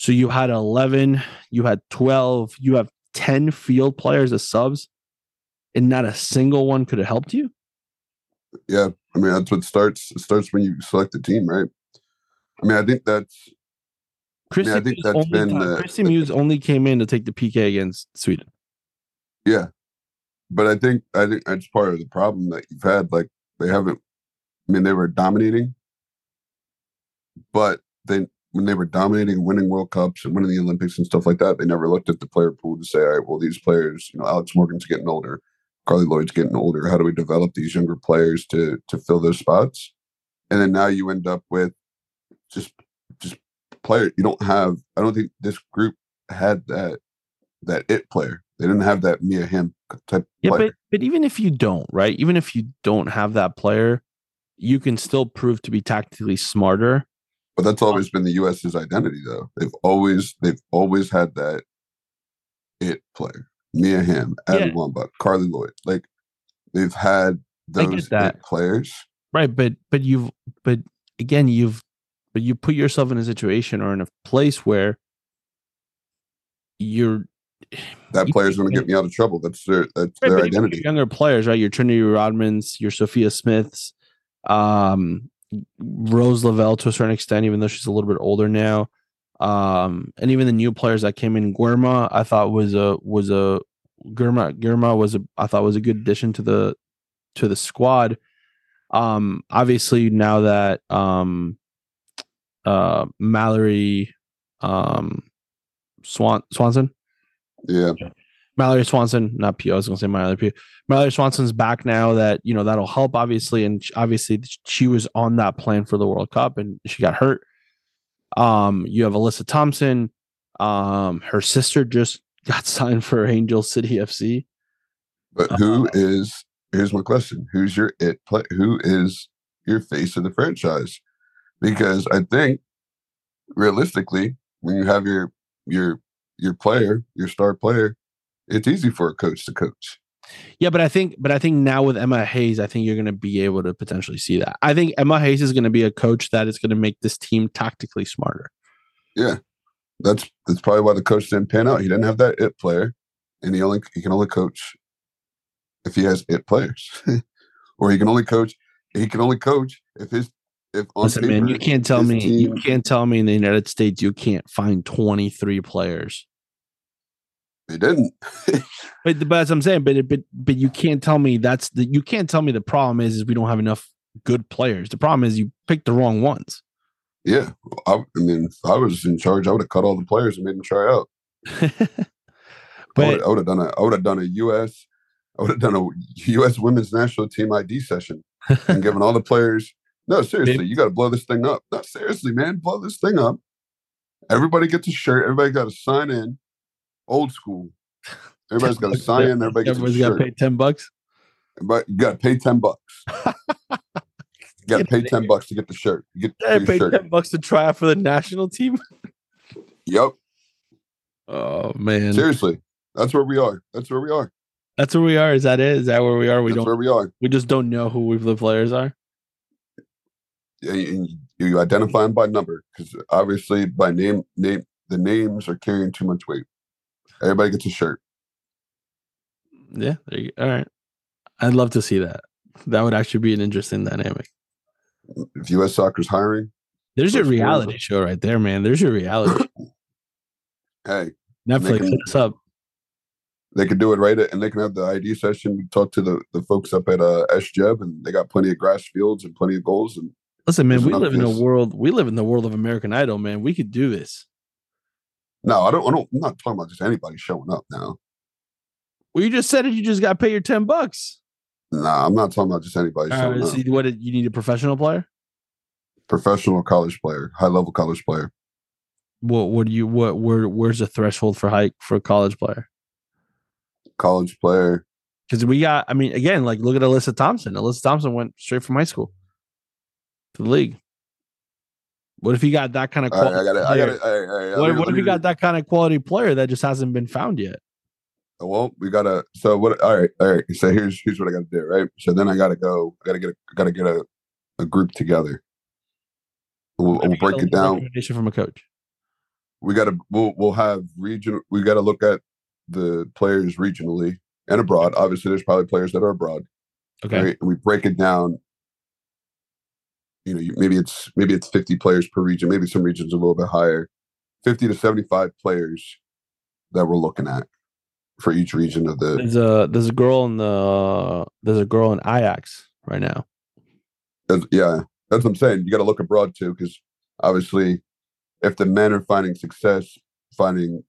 So you had 11, you had 12, you have 10 field players as subs, and not a single one could have helped you. Yeah, I mean, that's what starts starts when you select the team, right? I mean, I think that's. Kristie I, mean, I think that's been uh, Kristie Mewis only came in to take the PK against Sweden. Yeah, but I think I think that's part of the problem that you've had. Like they haven't. I mean, they were dominating, but they when they were dominating, winning World Cups and winning the Olympics and stuff like that, they never looked at the player pool to say, all right, well, these players, you know, Alex Morgan's getting older. Carly Lloyd's getting older. How do we develop these younger players to to fill those spots? And then now you end up with just just player. You don't have. I don't think this group had that that it player. They didn't have that Mia Hamm type. Yeah, player. but but even if you don't, right? Even if you don't have that player, you can still prove to be tactically smarter. But that's always been the US's identity, though. They've always they've always had that it player. Mia Hamm, Abby yeah. Wambach, Carly Lloyd. Like they've had those players. Right, but but you've but again you've but you put yourself in a situation or in a place where you're that player's going to get me out of trouble. That's their that's right, their identity. Younger players, right? Your Trinity Rodmans, your Sophia Smiths, um, Rose Lavelle to a certain extent, even though she's a little bit older now. Um, and even the new players that came in, Guerma, I thought was a was a Guerma Guerma was a I thought was a good addition to the to the squad. Um, obviously now that um, uh, Mallory um, Swan Swanson, yeah, Mallory Swanson, not P. I was gonna say Mallory P. Mallory Swanson's back now. That you know that'll help obviously, and obviously she was on that plan for the World Cup, and she got hurt. Um, you have Alyssa Thompson. Um, her sister just got signed for Angel City FC. But who uh, is here's my question: Who's your it play? Who is your face of the franchise? Because I think realistically, when you have your your your player, your star player, it's easy for a coach to coach. Yeah, but I think, but I think now with Emma Hayes, I think you're going to be able to potentially see that. I think Emma Hayes is going to be a coach that is going to make this team tactically smarter. Yeah, that's that's probably why the coach didn't pan out. He didn't have that it player, and he only he can only coach if he has it players, or he can only coach he can only coach if his if on Listen, man, you can't tell me you can't tell me in the United States you can't find 23 players. They didn't. But, but as I'm saying, but but but you can't tell me that's the you can't tell me the problem is is we don't have enough good players. The problem is you picked the wrong ones. yeah, I, I mean, if I was in charge, I would have cut all the players and made them try out. But I would have done a I would have done a U.S. I would have done a U.S. Women's National Team ID session and given all the players. No, seriously, you got to blow this thing up. No, seriously, man, blow this thing up. Everybody gets a shirt. Everybody got to sign in. Old school. Everybody's got to sign in. Everybody gets a everybody's got to shirt. pay 10 bucks. But you got to pay ten bucks. you got to pay ten bucks to get the shirt. You get the paid shirt. 10 bucks to try out for the national team. Yep. Oh man. Seriously, that's where we are. That's where we are. That's where we are. Is that it? Is that where we are? We that's don't where we are. we just don't know who the players are. Yeah, you, you identify them by number because obviously by name name the names are carrying too much weight. Everybody gets a shirt. Yeah. There you. All right. I'd love to see that. That would actually be an interesting dynamic. If U.S. Soccer's hiring, There's your reality show right there, man. There's your reality. hey, Netflix, can- hit us up. they can do it right, and they can have the ID session. Talk to the, the folks up at uh, SJEB, and they got plenty of grass fields and plenty of goals. And Listen, man, we live in a world. We live in the world of American Idol, man. We could do this. No, I don't. I don't. I'm not talking about just anybody showing up now. Well, you just said it. You just got to pay your ten bucks. Nah, I'm not talking about just anybody All showing right, up. what? did- You need a professional player. Professional college player, high level college player. What? What do you? What? Where? Where's the threshold for hike for a college player? college player. Because we got. I mean, again, like look at Alyssa Thompson. Alyssa Thompson went straight from high school to the league. What if you got that kind of All right, quality? I got it. I player? got it. All right, all right, What, what if you got that kind of quality player that just hasn't been found yet? Uh, well, we gotta. So what? All right, all right. So here's here's what I gotta do. Right. So then I gotta go. I gotta get. A, I gotta get a, a group together. We'll, we'll break it down. Recommendation from a coach. We gotta. We'll we'll have region. We gotta look at the players regionally and abroad. Obviously, there's probably players that are abroad. Okay. Right. And we break it down. You know, you, maybe it's maybe it's 50 players per region. Maybe some regions a little bit higher. 50 to 75 players that we're looking at for each region of the There's a there's a girl in the there's a girl in Ajax right now. That's, yeah, that's what I'm saying. You got to look abroad too, because obviously, if the men are finding success finding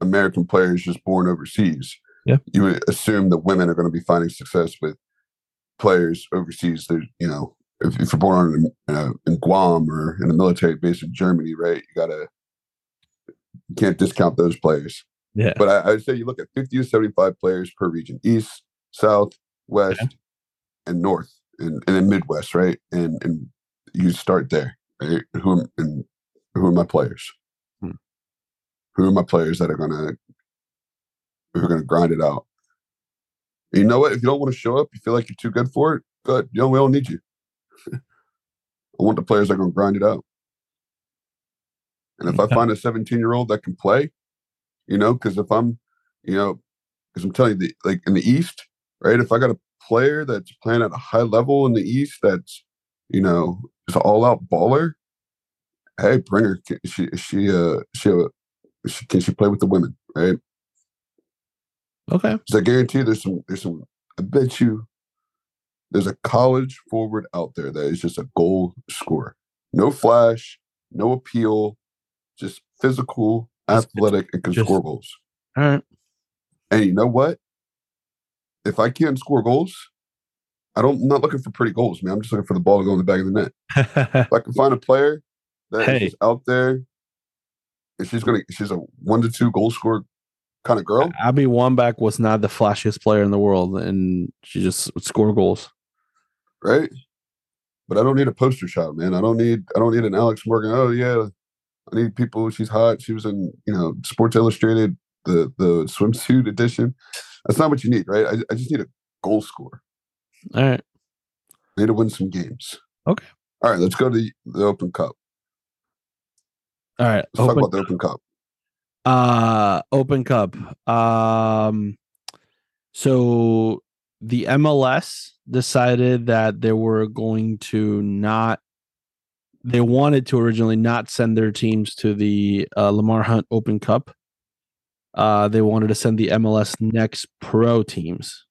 American players just born overseas, Yeah. you would assume that women are going to be finding success with players overseas. There's, you know, if, if you're born in, uh, in Guam or in a military base in Germany, right? You gotta you can't discount those players. Yeah. But I, I'd say you look at 50 to 75 players per region, east, south, west, and north, and, and then Midwest, right? And and you start there. Right? Who and who are my players? Hmm. Who are my players that are gonna who are gonna grind it out? You know what? If you don't want to show up, you feel like you're too good for it. Good. You know we don't need you. I want the players that are gonna grind it out. And if I find a 17 year old that can play, you know, because if I'm, you know, because I'm telling you, the, like in the East, right? If I got a player that's playing at a high level in the East, that's, you know, is an all out baller. Hey, bring her. Can she, is she, uh, she, uh, she, can she play with the women, right? Okay. So I guarantee there's some, there's some, I bet you there's a college forward out there that is just a goal scorer. No flash, no appeal, just physical, Just- athletic, and can just- score goals. All right. And you know what? If I can't score goals, I don't. I'm not looking for pretty goals, man. I'm just looking for the ball to go in the back of the net. If I can find a player that is Hey. just out there, and she's gonna, she's a one to two goal scorer kind of girl. Abby Wambach was not the flashiest player in the world, and she just would score goals. Right? But I don't need a poster shot, man. I don't need I don't need an Alex Morgan. Oh yeah, I need people. She's hot. She was in you know Sports Illustrated, the the swimsuit edition. That's not what you need, right? I, I just need a goal scorer. All right. I need to win some games. Okay. All right, let's go to the, the Open Cup. All right. Let's talk about the Open Cup. uh Open Cup. Um so the MLS decided that they were going to not they wanted to originally not send their teams to the uh, Lamar Hunt Open Cup. Uh, they wanted to send the MLS Next Pro teams,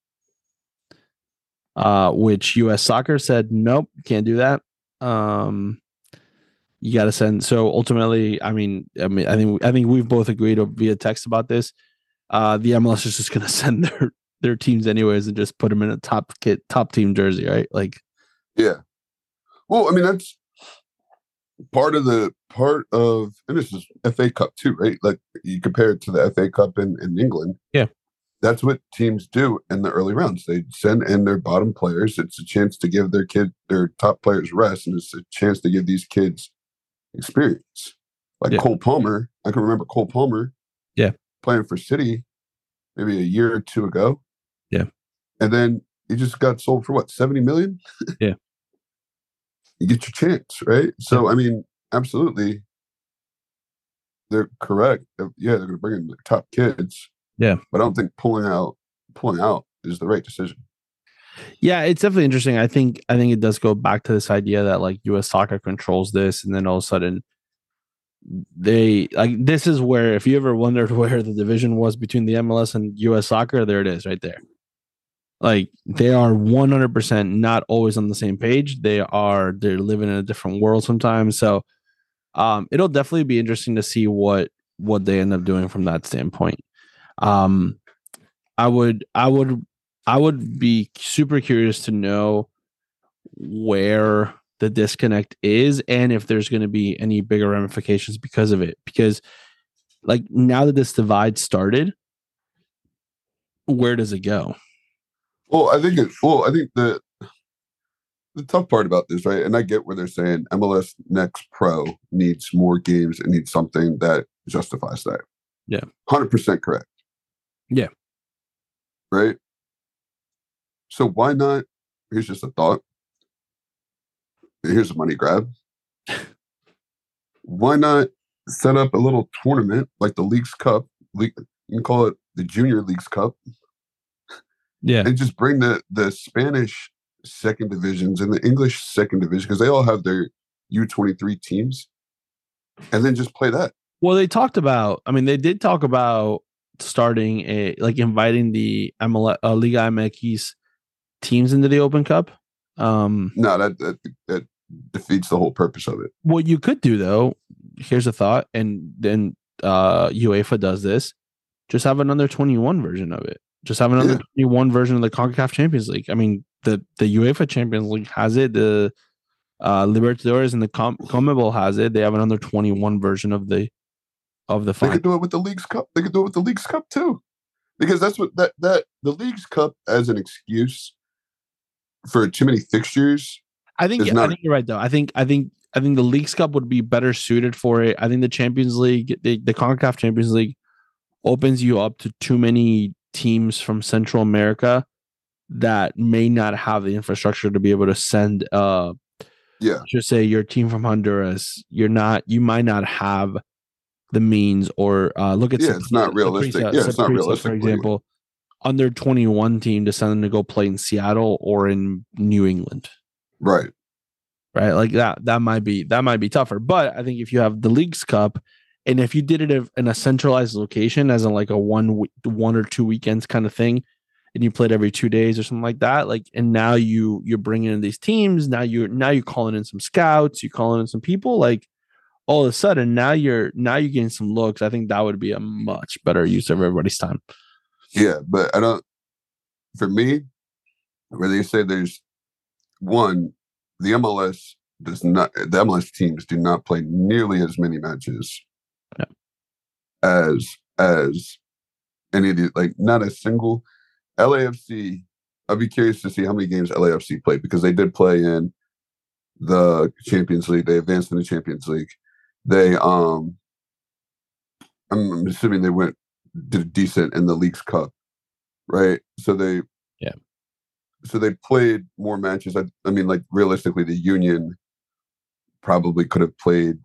uh, which U.S. Soccer said nope, can't do that. Um, you got to send. So ultimately, I mean, I mean, I think I think we've both agreed via text about this. Uh, the MLS is just going to send their their teams anyways and just put them in a top kit top team jersey, right? Like, Yeah. Well, I mean that's part of the part of and this is FA Cup too, right? Like you compare it to the FA Cup in, in England. Yeah. That's what teams do in the early rounds. They send in their bottom players. It's a chance to give their kid their top players rest, and it's a chance to give these kids experience. Like Yeah. Cole Palmer, I can remember Cole Palmer. Yeah. Playing for City maybe a year or two ago. Yeah. And then he just got sold for what, 70 million? Yeah. you get your chance, right? So I mean, absolutely, they're correct. Yeah, they're going to bring in the top kids. Yeah. but I don't think pulling out pulling out is the right decision. Yeah, it's definitely interesting. I think I think it does go back to this idea that like US soccer controls this and then all of a sudden they like this is where if you ever wondered where the division was between the MLS and US soccer, there it is right there. Like they are 100% not always on the same page. They are they're living in a different world sometimes. So um it'll definitely be interesting to see what what they end up doing from that standpoint. Um I would I would I would be super curious to know where the disconnect is and if there's going to be any bigger ramifications because of it. Because, like, now that this divide started, where does it go? Well, I think it. Well, I think the the tough part about this, right? And I get where they're saying MLS Next Pro needs more games and needs something that justifies that. Yeah. hundred percent correct. Yeah. Right. So why not? Here's just a thought. Here's a money grab. why not set up a little tournament like the Leagues Cup? League, you can call it the Junior Leagues Cup Yeah. and just bring the the Spanish second divisions and the English second division because they all have their U twenty three teams, and then just play that. Well, they talked about, I mean, they did talk about starting a, like, inviting the MLS, uh, Liga MX teams into the Open Cup. Um, No, that that, that defeats the whole purpose of it. what you could do though here's a thought and then uh uefa does this just have another 21 version of it just have another Yeah. 21 version of the concacaf champions league i mean the the uefa champions league has it the uh libertadores and the Com- CONMEBOL has it they have another 21 version of the of the They could do it with the Leagues Cup. They could do it with the Leagues Cup too, because that's what that that the Leagues Cup as an excuse for too many fixtures. I think It's I think you're right though. I think I think I think the League's Cup would be better suited for it. I think the Champions League, the, the CONCACAF Champions League opens you up to too many teams from Central America that may not have the infrastructure to be able to send uh Yeah. just say your team from Honduras, you're not you might not have the means or uh look at Yeah, it's not realistic. Yeah, it's not realistic for for example. Under 21 team to send them to go play in Seattle or in New England Right. right? Like that that might be that might be tougher. But I think if you have the leagues cup, and if you did it in a centralized location, as in like a one one or two weekends kind of thing, and you played every two days or something like that, like and now you you're bringing in these teams. Now you're now you're calling in some scouts, you're calling in some people. Like all of a sudden now you're now you're getting some looks. I think that would be a much better use of everybody's time. Yeah, but I don't. For me, where they say there's one, the MLS does not. The MLS teams do not play nearly as many matches. As as any of the like not a single LAFC. I'd be curious to see how many games LAFC played because they did play in the Champions League. They advanced in the Champions League. They um I'm assuming they went did decent in the Leagues Cup, right? So they Yeah. So they played more matches. I, I mean, like realistically, the Union probably could have played.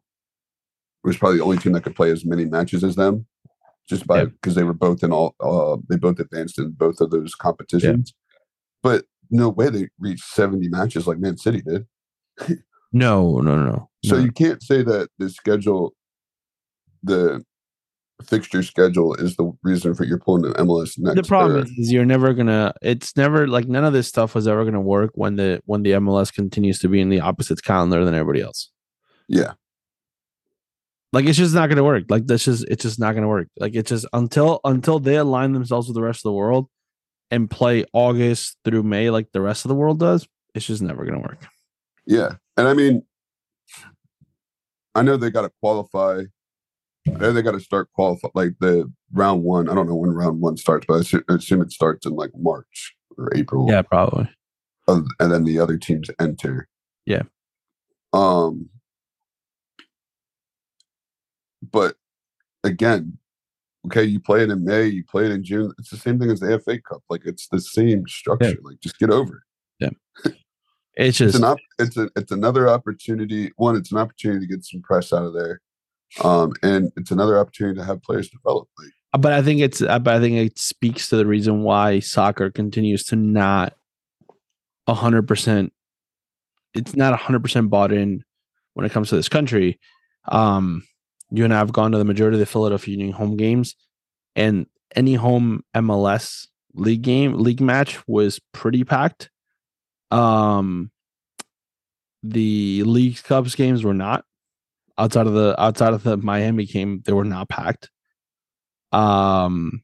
Was probably the only team that could play as many matches as them, just by Yeah. because they were both in all. Uh, they both advanced in both of those competitions, but no way they reached seventy matches like Man City did. No, no, no, no. So no. you can't say that the schedule, the fixture schedule, is the reason for your pulling the MLS next. the problem is, is you're never gonna it's never like none of this stuff was ever gonna work when the when the MLS continues to be in the opposite calendar than everybody else. yeah, Like it's just not gonna work. Like this just it's just not gonna work. Like it's just until until they align themselves with the rest of the world and play August through May like the rest of the world does, it's just never gonna work. yeah, and I mean, I know they got to qualify. I know they got to start qualify like the round one. I don't know when round one starts, but I assume, I assume it starts in like March or April. Yeah, probably. of- and then the other teams enter. Yeah. Um but again, okay, you play it in May, you play it in June. It's the same thing as the FA Cup. Like it's the same structure. Like just get over it. It's It's just an op- it's a it's another opportunity. One, it's an opportunity to get some press out of there. Um, and it's another opportunity to have players develop. Like, but I think it's uh, but I think it speaks to the reason why soccer continues to not a hundred percent it's not a hundred percent bought in when it comes to this country. Um you and I have gone to the majority of the Philadelphia Union home games and any home MLS league game league match was pretty packed. Um the League Cups games were not outside of the outside of the Miami game, they were not packed. Um,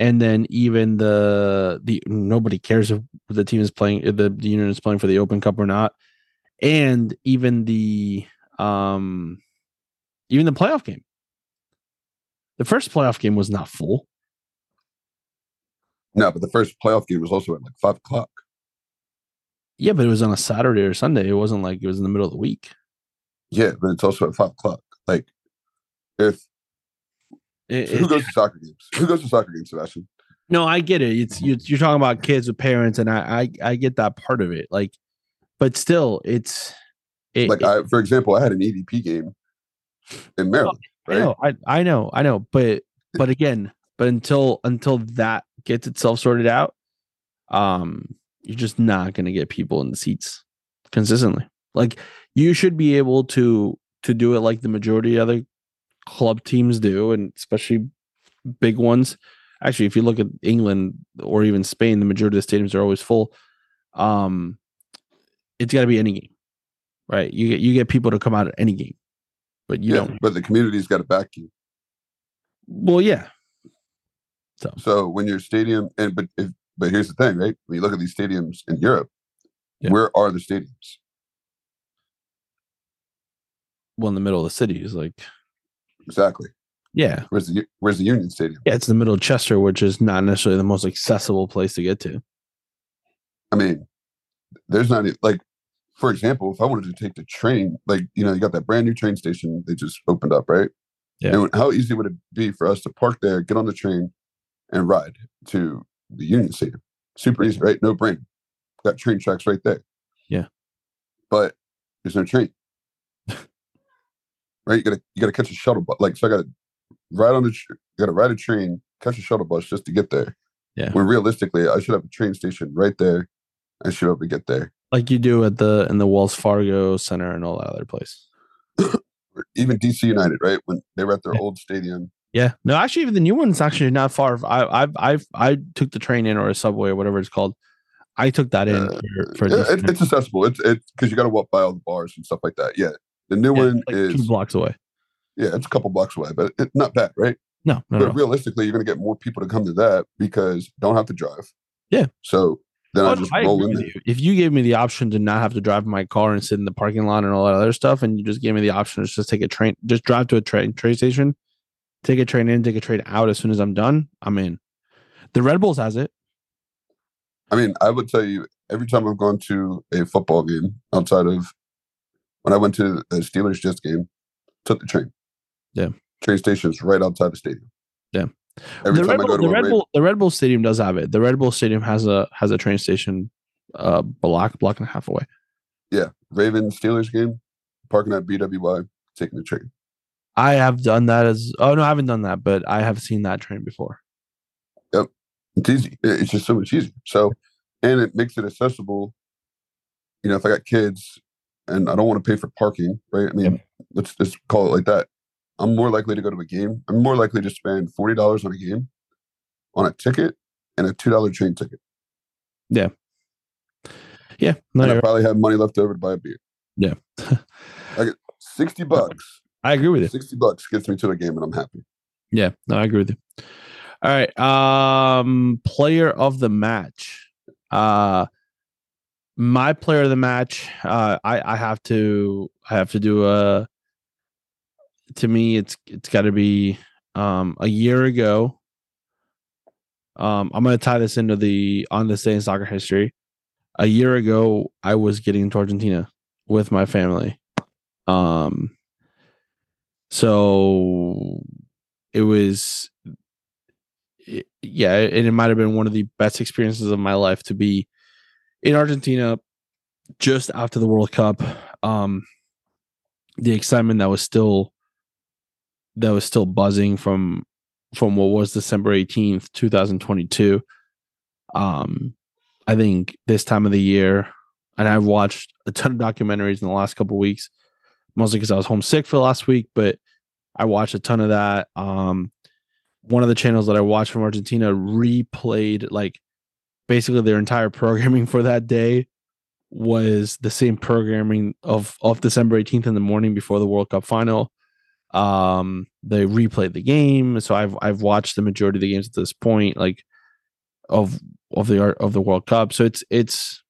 and then even the the nobody cares if the team is playing the, the unit is playing for the Open Cup or not, and even the um even the playoff game. The first playoff game was not full. no, but the first playoff game was also at like five o'clock. Yeah, but it was on a Saturday or Sunday. It wasn't like it was in the middle of the week. Yeah, but it's also at five o'clock. Like if It- who it- goes to soccer games? Who goes to soccer games, Sebastian? No, I get it. It's you, you're talking about kids with parents, and I, I I get that part of it. Like, but still, it's it, like I, for example, I had an EDP game in Maryland, I know, I, I know, I know, but but again, but until until that gets itself sorted out, um, you're just not gonna get people in the seats consistently. Like you should be able to to do it like the majority of other club teams do, and especially big ones. Actually, if you look at England or even Spain, the majority of the stadiums are always full. Um, it's got to be any game, right? You get you get people to come out at any game, but you yeah, don't. but the community's got to back you. Well, yeah, So when your stadium and but if but here's the thing, right? When you look at these stadiums in Europe, Yeah. where are the stadiums? well in the middle of the city is like Exactly. yeah Where's the Where's the Union Stadium? yeah it's the middle of chester which is not necessarily the most accessible place to get to I mean, there's not e- like, for example, if I wanted to take the train, like you know, you got that brand new train station they just opened up, right? Yeah. And how easy would it be for us to park there, get on the train, and ride to the Union Stadium? Super easy, right? No brain. Got train tracks right there. Yeah. But there's no train. right? You gotta you gotta catch a shuttle bus. Like so, I gotta ride on the tr- gotta ride a train, catch a shuttle bus just to get there. Yeah. When realistically, I should have a train station right there. I should be able to get there. Like you do at the in the wells fargo center and all that other place even DC United, right? When they were at their Yeah. old stadium. yeah no actually even the new one's actually not far i i've i've i took the train in or a subway or whatever it's called i took that in Uh, for, for yeah, it, it's accessible. It's it's because you got to walk by all the bars and stuff like that. Yeah, the new yeah, one like is two blocks away yeah, it's a couple blocks away, but it's not bad, right? no no, but no. realistically, you're going to get more people to come to that because don't have to drive. Yeah. So then I just I roll in there. you. If you gave me the option to not have to drive my car and sit in the parking lot and all that other stuff, and you just gave me the option to just take a train, just drive to a train train station, take a train in, take a train out as soon as I'm done, I'm in. The Red Bulls has it. I mean, I would tell you every time I've gone to a football game outside of when I went to a Steelers Jets game, took the train. Yeah. Train station is right outside the stadium. Yeah. Every the Red, Bull, the Red Bull, the Red Bull Stadium does have it. The Red Bull Stadium has a has a train station, uh, block block and a half away. Yeah. Raven Steelers game, parking at BWI, taking the train. I have done that as oh no, I haven't done that, but I have seen that train before. Yep, it's easy. It's just so much easier. So, and it makes it accessible. You know, if I got kids and I don't want to pay for parking, right? I mean, let's just call it like that. I'm more likely to go to a game. I'm more likely to spend forty dollars on a game, on a ticket, and a two dollar train ticket. Yeah, no, and I probably have money left over to buy a beer. Yeah. I get sixty bucks. I agree with you. Sixty bucks gets me to a game, and I'm happy. Yeah, no, I agree with you. All right. Um player of the match. Uh my player of the match, uh I I have to I have to do a to me it's it's got to be um a year ago. Um I'm going to tie this into the on this day in soccer history. A year ago I was getting to Argentina with my family. Um so it was it- yeah and it might have been one of the best experiences of my life to be in argentina just after the world cup um the excitement that was still that was still buzzing from from what was december 18th 2022 um i think this time of the year and i've watched a ton of documentaries in the last couple weeks mostly because i was homesick for the last week but I watched a ton of that. Um, one of the channels that I watched from Argentina replayed like basically their entire programming for that day was the same programming of of December 18th in the morning before the World Cup final. Um, they replayed the game, so I've I've watched the majority of the games at this point, like of of the art of the World Cup. So it's it's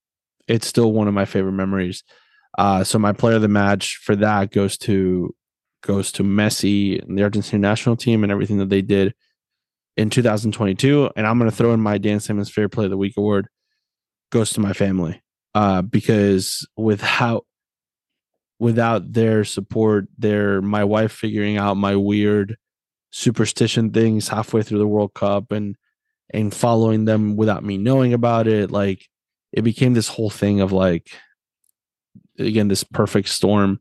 it's still one of my favorite memories. Uh, so my player of the match for that goes to goes to Messi and the Argentina national team and everything that they did in 2022. And I'm going to throw in my Dan Simmons Fair Play of the Week award goes to my family uh, because without without their support, their my wife figuring out my weird superstition things halfway through the World Cup and and following them without me knowing about it, like it became this whole thing of like again this perfect storm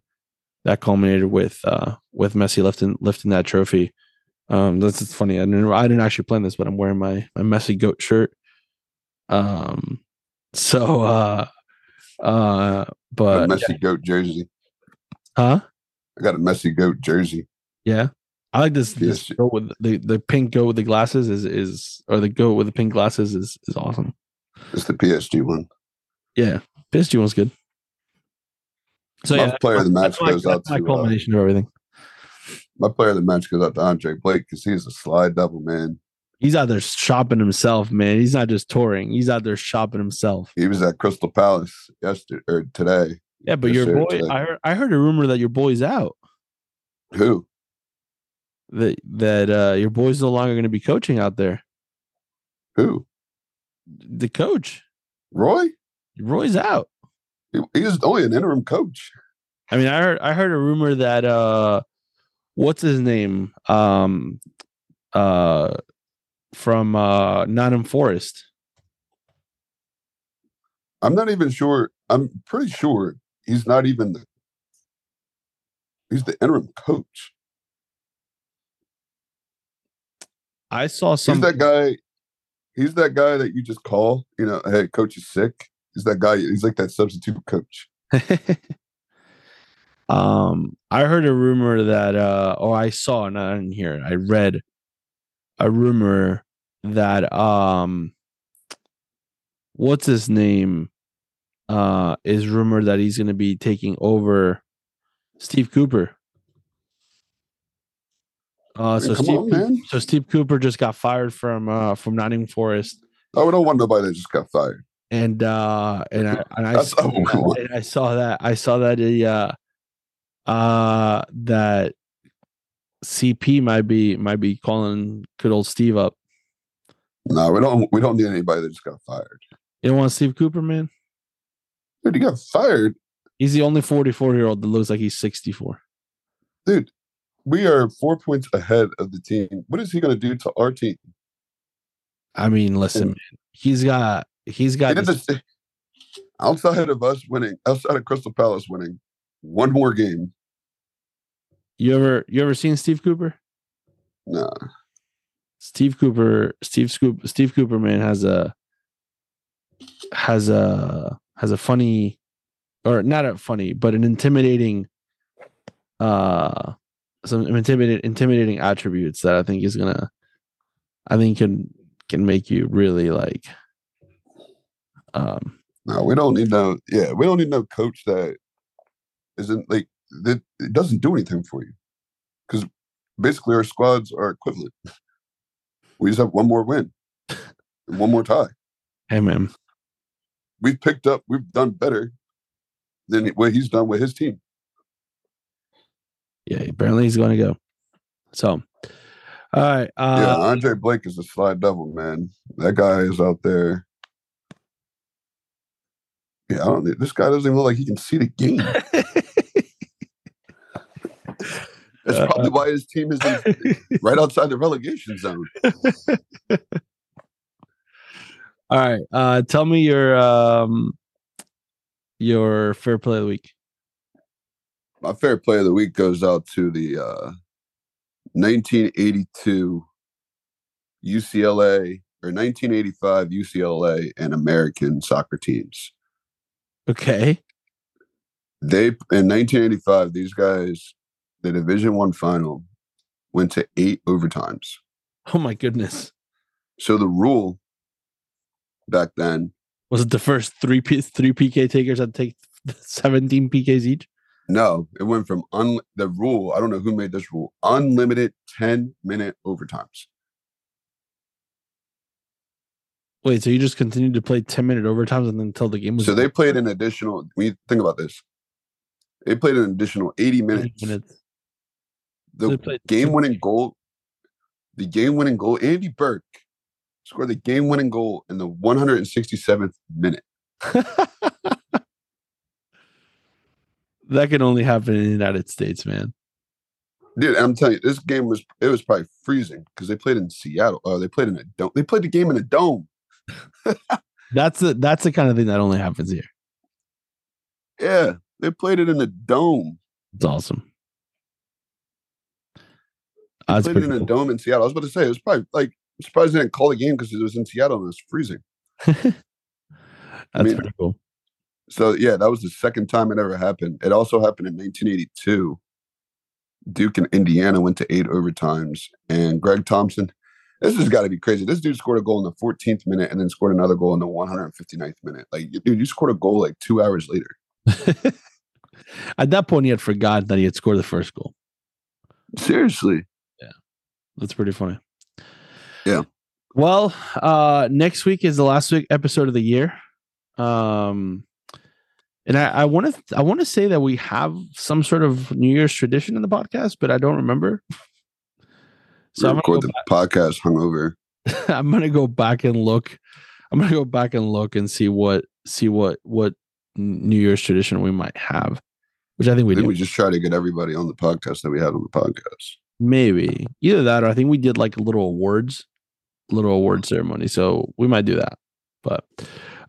that culminated with uh with Messi lifting lifting that trophy. Um that's funny. I didn't I didn't actually plan this, but I'm wearing my my Messi goat shirt. Um so uh uh a but messy goat jersey. Huh? I got a messy goat jersey. Yeah. I like this, this goat with the, the pink goat with the glasses is is or the goat with the pink glasses is is awesome. It's the PSG one. Yeah. PSG one's good. So My yeah, player of the match my, goes out to uh, culmination of everything. my player of the match goes out to Andre Blake because he's a slide double man. He's out there shopping himself, man. He's not just touring. He's out there shopping himself. He was at Crystal Palace yesterday or today. Yeah, but your boy, today. I heard, I heard a rumor that your boy's out. Who? That that uh, your boy's no longer going to be coaching out there. Who? The coach, Roy? Roy's out. He, he was only an interim coach. I mean, I heard I heard a rumor that uh, what's his name? Um, uh, from uh, Nottingham Forest. I'm not even sure. I'm pretty sure he's not even the. He's the interim coach. I saw some. He's that guy. He's that guy that you just call. You know, hey, coach is sick. He's that guy. He's like that substitute coach. um i heard a rumor that uh or i saw not in here i read a rumor that um what's his name uh is rumored that he's going to be taking over steve cooper uh so Come steve on, man. so steve cooper just got fired from uh from nottingham forest Oh, we don't want nobody that just got fired. and uh and i and i saw that- and I saw that. I saw that he, uh uh that CP might be might be calling good old Steve up. No, we don't. We don't need anybody that just got fired. You don't want Steve Cooper, man? Dude, he got fired. He's the only 44 year old that looks like he's 64. Dude, we are four points ahead of the team. What is he going to do to our team? I mean, listen, man, he's got he's got this- this, outside of us winning, outside of Crystal Palace winning one more game. you ever you ever seen Steve Cooper? Nah, Steve Cooper, Steve Scoop, Steve Cooper, man, has a has a has a funny or not a funny, but an intimidating uh some intimidating intimidating attributes that I think is gonna I think can can make you really like um no, we don't need no. Yeah, we don't need no coach that isn't like that. It doesn't do anything for you because basically our squads are equivalent. We just have one more win and one more tie. hey man We've picked up. We've done better than what he's done with his team. yeah apparently he's gonna go so all right uh yeah, Andre Blake is a slide devil, man. That guy is out there. Yeah, I don't. This guy doesn't even look like he can see the game. That's Uh, probably why his team is in, right outside the relegation zone. All right. Uh tell me your um your fair play of the week. My fair play of the week goes out to the uh, 1982 UCLA or 1985 UCLA and American soccer teams. Okay. They in 1985, these guys, the Division One final, went to eight overtimes. Oh my goodness. So the rule back then, Was it the first three P- three PK takers that take 17 PKs each? no, it went from un the rule. I don't know who made this rule. Unlimited 10 minute overtimes. Wait, so you just continued to play 10 minute overtimes and then until the game was So they played an additional. We think about this, they played an additional 80 80 minutes. minutes. The played game winning goal, the game winning goal, Andy Burke scored the game winning goal in the 167th minute. that can only happen in the United States, man. Dude, I'm telling you, this game was it was probably freezing because they played in Seattle. Oh, they played in a dome. They played the game in a dome. That's the that's the kind of thing that only happens here. Yeah, they played it in a dome. It's awesome. They That's played it in a dome in Seattle. I was about to say it was probably like I'm surprised they didn't call the game because it was in Seattle and it was freezing. That's mean- pretty cool. So yeah, that was the second time it ever happened. It also happened in 1982. Duke and Indiana went to eight overtimes, and Greg Thompson. This has got to be crazy. This dude scored a goal in the 14th minute and then scored another goal in the 159th minute. Like, dude, you scored a goal like two hours later. At that point, he had forgotten that he had scored the first goal. Seriously. Yeah. That's pretty funny. Yeah. Well, uh next week is the last week episode of the year. Um and I, I want to I want to say that we have some sort of New Year's tradition in the podcast, but I don't remember. So I'm record go the podcast hungover. back, I'm gonna go back and look. I'm gonna go back and look and see what see what what New Year's tradition we might have, which I think we I think do. we just try to get everybody on the podcast that we had on the podcast. Maybe either that or I think we did like a little awards, little award ceremony. So we might do that. But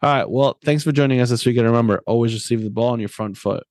all right. Well, thanks for joining us this week. And remember, always receive the ball on your front foot.